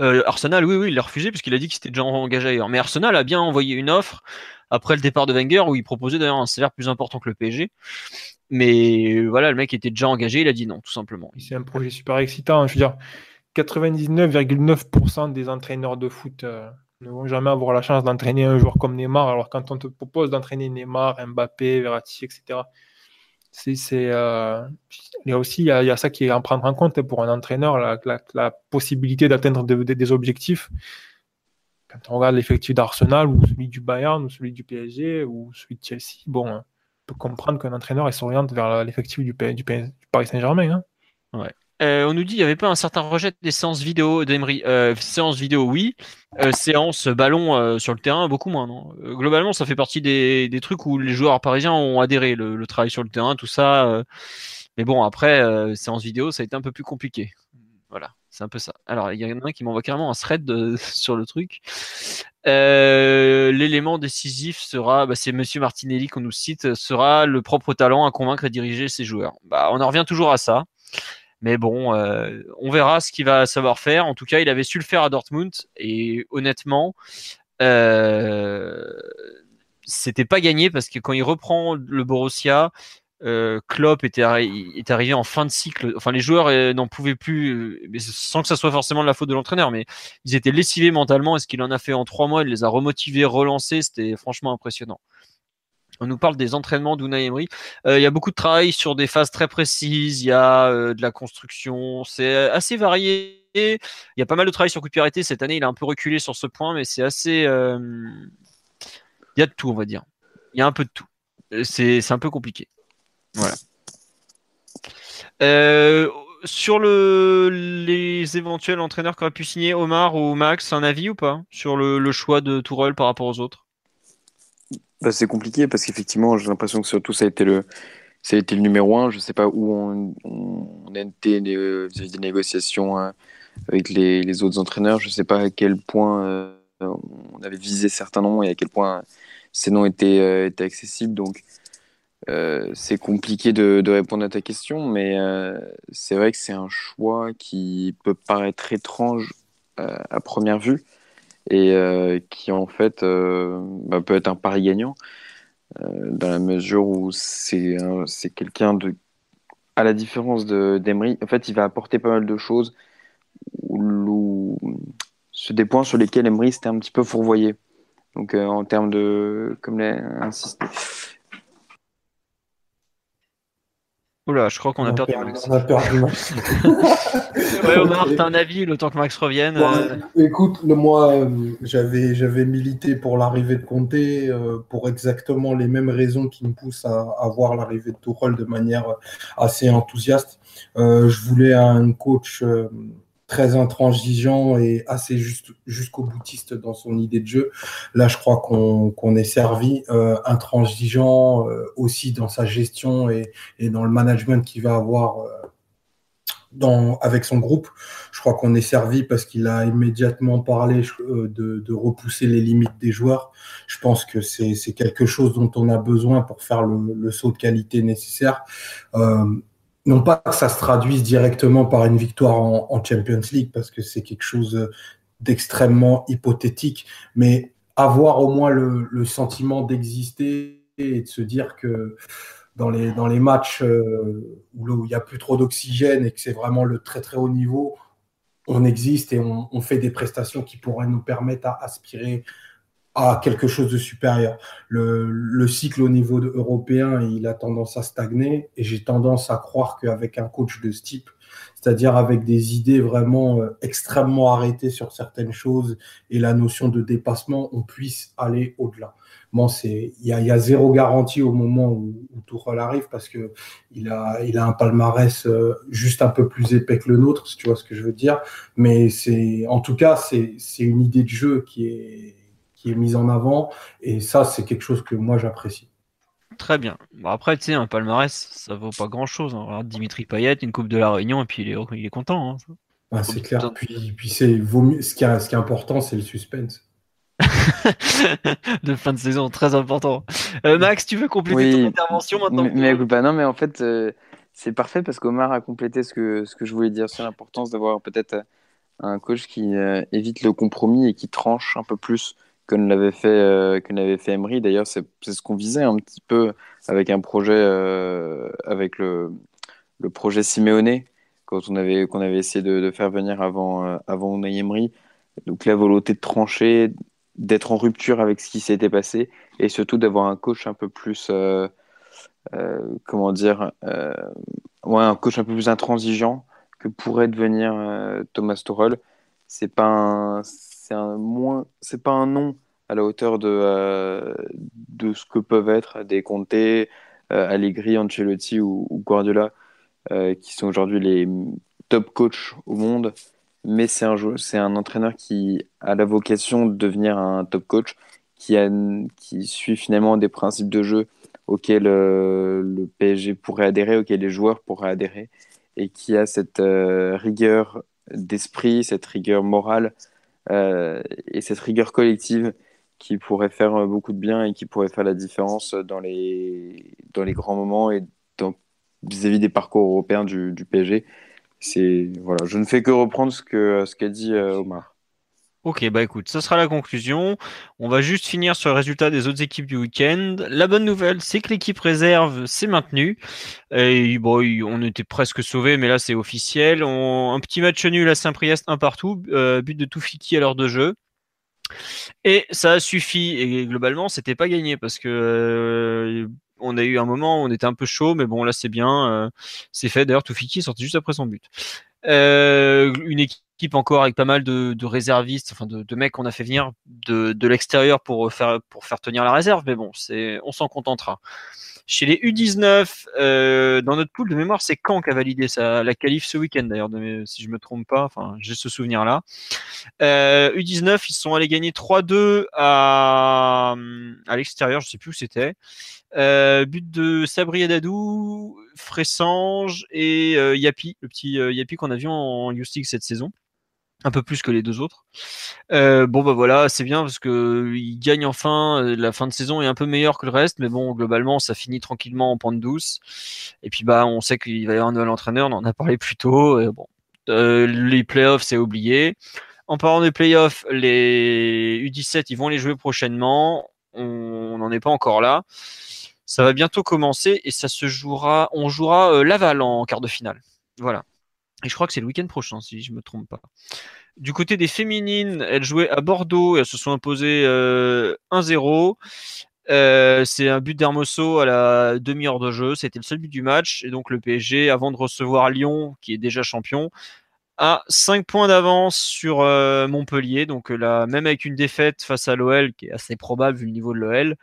Euh, Arsenal, oui, oui, il l'a refusé puisqu'il a dit qu'il s'était déjà engagé ailleurs. Mais Arsenal a bien envoyé une offre après le départ de Wenger où il proposait d'ailleurs un salaire plus important que le PSG. Mais voilà, le mec était déjà engagé, il a dit non, tout simplement. C'est un projet super excitant. Je veux dire, 99,9% des entraîneurs de foot euh, ne vont jamais avoir la chance d'entraîner un joueur comme Neymar. Alors quand on te propose d'entraîner Neymar, Mbappé, Verratti, etc., c'est, euh, il y a aussi il y ça qui est à prendre en compte pour un entraîneur, la, possibilité d'atteindre des objectifs. Quand on regarde l'effectif d'Arsenal ou celui du Bayern ou celui du PSG ou celui de Chelsea, bon, on peut comprendre qu'un entraîneur s'oriente vers l'effectif du, Paris Saint-Germain. Hein. Euh, on nous dit qu'il n'y avait pas un certain rejet des séances vidéo d'Emery. Euh, séances vidéo, oui. Euh, séances ballon sur le terrain, beaucoup moins. Globalement, ça fait partie des, trucs où les joueurs parisiens ont adhéré, le, travail sur le terrain, tout ça. mais bon, après, séance vidéo, ça a été un peu plus compliqué. Voilà, c'est un peu ça. Alors, il y en a un qui m'envoie carrément un thread sur le truc. L'élément décisif sera, bah, c'est Monsieur Martinelli qu'on nous cite, sera le propre talent à convaincre et diriger ses joueurs. Bah, on en revient toujours à ça. Mais bon, euh, on verra ce qu'il va savoir faire. En tout cas, il avait su le faire à Dortmund. Et honnêtement, euh, c'était pas gagné parce que quand il reprend le Borussia, euh, Klopp est arrivé en fin de cycle. Enfin, les joueurs euh, n'en pouvaient plus, sans que ça soit forcément de la faute de l'entraîneur, mais ils étaient lessivés mentalement. Et ce qu'il en a fait en trois mois, il les a remotivés, relancés. C'était franchement impressionnant. On nous parle des entraînements d'Unai Emery. Euh, il y a beaucoup de travail sur des phases très précises. Il y a euh, de la construction. C'est assez varié. Il y a pas mal de travail sur coup de pied. Cette année, il a un peu reculé sur ce point, mais c'est assez. Euh, il y a de tout, on va dire. Il y a un peu de tout. C'est un peu compliqué. Voilà. sur le, les éventuels entraîneurs qui auraient pu signer, Omar ou Max, un avis ou pas sur le, le choix de Tourelle par rapport aux autres? Bah, c'est compliqué parce qu'effectivement, j'ai l'impression que surtout ça a été le, ça a été le numéro un. Je ne sais pas où on, on a été des, négociations hein, avec les, autres entraîneurs. Je ne sais pas à quel point euh, on avait visé certains noms et à quel point ces noms étaient, euh, étaient accessibles. Donc, euh, c'est compliqué de, répondre à ta question, mais c'est vrai que c'est un choix qui peut paraître étrange à première vue et euh, qui en fait euh, bah, peut être un pari gagnant euh, dans la mesure où c'est c'est quelqu'un de à la différence de d'Emery en fait il va apporter pas mal de choses où, des points sur lesquels Emery c'était un petit peu fourvoyé. Donc en termes de comme l'a insisté Oula, je crois qu'on a, perdu Max. On a perdu Max. ouais, Omar, t'as un avis le temps que Max revienne euh Écoute, moi, euh, j'avais, j'avais milité pour l'arrivée de Conte euh, pour exactement les mêmes raisons qui me poussent à, à voir l'arrivée de Tourelle de manière assez enthousiaste. je voulais un coach très intransigeant et assez juste, jusqu'au boutiste dans son idée de jeu. Là, je crois qu'on est servi euh, intransigeant euh, aussi dans sa gestion et, dans le management qu'il va avoir euh, avec son groupe. Je crois qu'on est servi parce qu'il a immédiatement parlé de, repousser les limites des joueurs. Je pense que c'est quelque chose dont on a besoin pour faire le, saut de qualité nécessaire. Non pas que ça se traduise directement par une victoire en, Champions League, parce que c'est quelque chose d'extrêmement hypothétique, mais avoir au moins le, sentiment d'exister et de se dire que dans les, dans matchs euh, où il n'y a plus trop d'oxygène et que c'est vraiment le très très haut niveau, on existe et on, fait des prestations qui pourraient nous permettre à aspirer à quelque chose de supérieur. Le, cycle au niveau européen, il a tendance à stagner et j'ai tendance à croire qu'avec un coach de ce type, c'est-à-dire avec des idées vraiment euh, extrêmement arrêtées sur certaines choses et la notion de dépassement, on puisse aller au-delà. Bon, c'est il y a, zéro garantie au moment où, où arrive parce que il a il a un palmarès euh, juste un peu plus épais que le nôtre, si tu vois ce que je veux dire. Mais c'est en tout cas c'est c'est une idée de jeu qui est qui est mise en avant et ça c'est quelque chose que moi j'apprécie. Très bien. Bon, après, tu sais, un palmarès, ça vaut pas grand chose. Hein. Dimitri Payet, une Coupe de la Réunion, et puis il est, il est content. Hein. c'est clair. Puis, puis c'est, ce, qui est, ce qui est important, c'est le suspense. de fin de saison, très important. Euh, Max, tu veux compléter ton intervention maintenant Mais, mais bah non, mais en fait, euh, c'est parfait parce qu'Omar a complété ce que, ce que je voulais dire sur l'importance d'avoir peut-être euh, un coach qui évite le compromis et qui tranche un peu plus que l'avait fait, euh, que n'avait fait Emery. D'ailleurs, c'est ce qu'on visait un petit peu avec un projet, euh, avec le, le projet Simeone, quand on avait, qu'on avait essayé de, de faire venir avant, euh, avant Unai Emery. Donc la volonté de trancher, d'être en rupture avec ce qui s'était passé et surtout d'avoir un coach un peu plus, euh, euh comment dire, ouais, un coach un peu plus intransigeant que pourrait devenir Thomas Tuchel. C'est pas un, c'est pas un nom à la hauteur de, euh, de ce que peuvent être des Conte, euh, Allegri, Ancelotti ou, Guardiola, euh, qui sont aujourd'hui les top coachs au monde. Mais c'est un, c'est un entraîneur qui a la vocation de devenir un top coach, qui, a, qui suit finalement des principes de jeu auxquels le PSG pourrait adhérer, auxquels les joueurs pourraient adhérer, et qui a cette rigueur d'esprit, cette rigueur morale et cette rigueur collective qui pourrait faire euh, beaucoup de bien et qui pourrait faire la différence dans les, dans les grands moments et vis-à-vis des parcours européens du, du PSG. C'est voilà, je ne fais que reprendre ce que ce qu'a dit euh, Omar. Ok, bah écoute, ça sera la conclusion. On va juste finir sur le résultat des autres équipes du week-end. La bonne nouvelle, c'est que l'équipe réserve s'est maintenue. Et bon, on était presque sauvé, mais là c'est officiel. un petit match nul à Saint-Priest, un partout, euh, but de Toufiki à l'heure de jeu. Et ça a suffi. Et globalement, c'était pas gagné parce que euh, on a eu un moment où on était un peu chaud, mais bon là c'est bien, euh, c'est fait. D'ailleurs, Toufiki est sorti juste après son but. une équipe encore avec pas mal de, réservistes, enfin de, mecs qu'on a fait venir de, l'extérieur pour faire, pour faire tenir la réserve, mais bon, on s'en contentera. Chez les U19, euh, dans notre pool de mémoire, c'est Caen qui a validé ça, la qualif ce week-end d'ailleurs, si je me trompe pas. Enfin, j'ai ce souvenir-là. Euh, U19, ils sont allés gagner 3-2 à, l'extérieur, je sais plus où c'était. Euh, but de Sabri Adadou, Fressange et Yapi, le petit Yapi qu'on a vu en, en cette saison un peu plus que les deux autres. Euh, bon bah voilà, c'est bien parce que il gagne enfin. Euh, la fin de saison est un peu meilleure que le reste, mais bon globalement ça finit tranquillement en pente douce. Et puis bah on sait qu'il va y avoir un nouvel entraîneur, on en a parlé plus tôt. Et bon, euh, les playoffs c'est oublié. En parlant des playoffs, les U17 ils vont les jouer prochainement. On n'en est pas encore là. Ça va bientôt commencer et ça se jouera. On jouera Laval en quart de finale. Voilà. Et je crois que c'est le week-end prochain, si je ne me trompe pas. Du côté des féminines, elles jouaient à Bordeaux et elles se sont imposées 1-0. Euh, euh, c'est un but d'Hermoso à la demi-heure de jeu. C'était le seul but du match. Et donc le PSG, avant de recevoir Lyon, qui est déjà champion, a 5 points d'avance sur euh, Montpellier. Donc là, même avec une défaite face à l'OL, qui est assez probable vu le niveau de l'OL,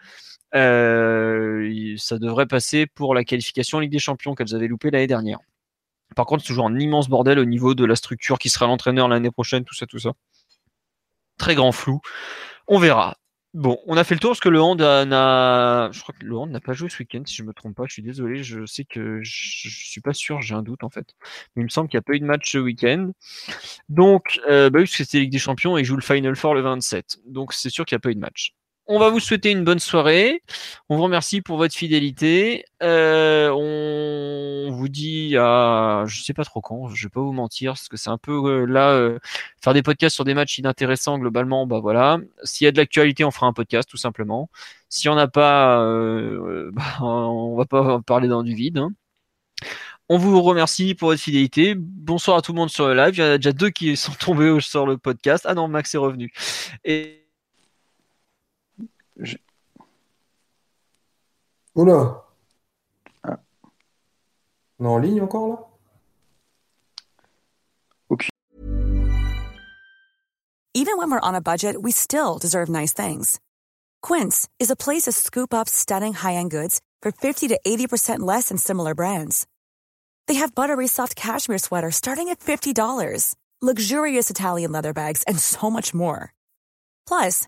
ça devrait passer pour la qualification Ligue des Champions qu'elles avaient loupé l'année dernière. Par contre, c'est toujours un immense bordel au niveau de la structure qui sera l'entraîneur l'année prochaine, tout ça, tout ça. Très grand flou. On verra. Bon, on a fait le tour parce que le Hand n'a. Je crois que le Hand n'a pas joué ce week-end, si je me trompe pas. Je suis désolé, je sais que je, suis pas sûr, j'ai un doute en fait. Mais il me semble qu'il n'y a pas eu de match ce week-end. Donc, euh, bah oui, parce que c'était Ligue des Champions et il joue le Final Four le 27. Donc, c'est sûr qu'il n'y a pas eu de match. On va vous souhaiter une bonne soirée. On vous remercie pour votre fidélité. Euh, on vous dit à, je sais pas trop quand, je vais pas vous mentir, parce que c'est un peu euh, là, euh, faire des podcasts sur des matchs inintéressants globalement, bah voilà. S'il y a de l'actualité, on fera un podcast tout simplement. Si on n'a pas, bah, on va pas parler dans du vide. hein. On vous remercie pour votre fidélité. Bonsoir à tout le monde sur le live. Il y en a déjà deux qui sont tombés sur le podcast. Ah non, Max est revenu. Oula. Ah. On est en ligne encore là Even when we're on a budget, we still deserve nice things. Quince is a place to scoop up stunning high-end goods for 50 to 80% less than similar brands. They have buttery soft cashmere sweaters starting at $50, luxurious Italian leather bags, and so much more. Plus,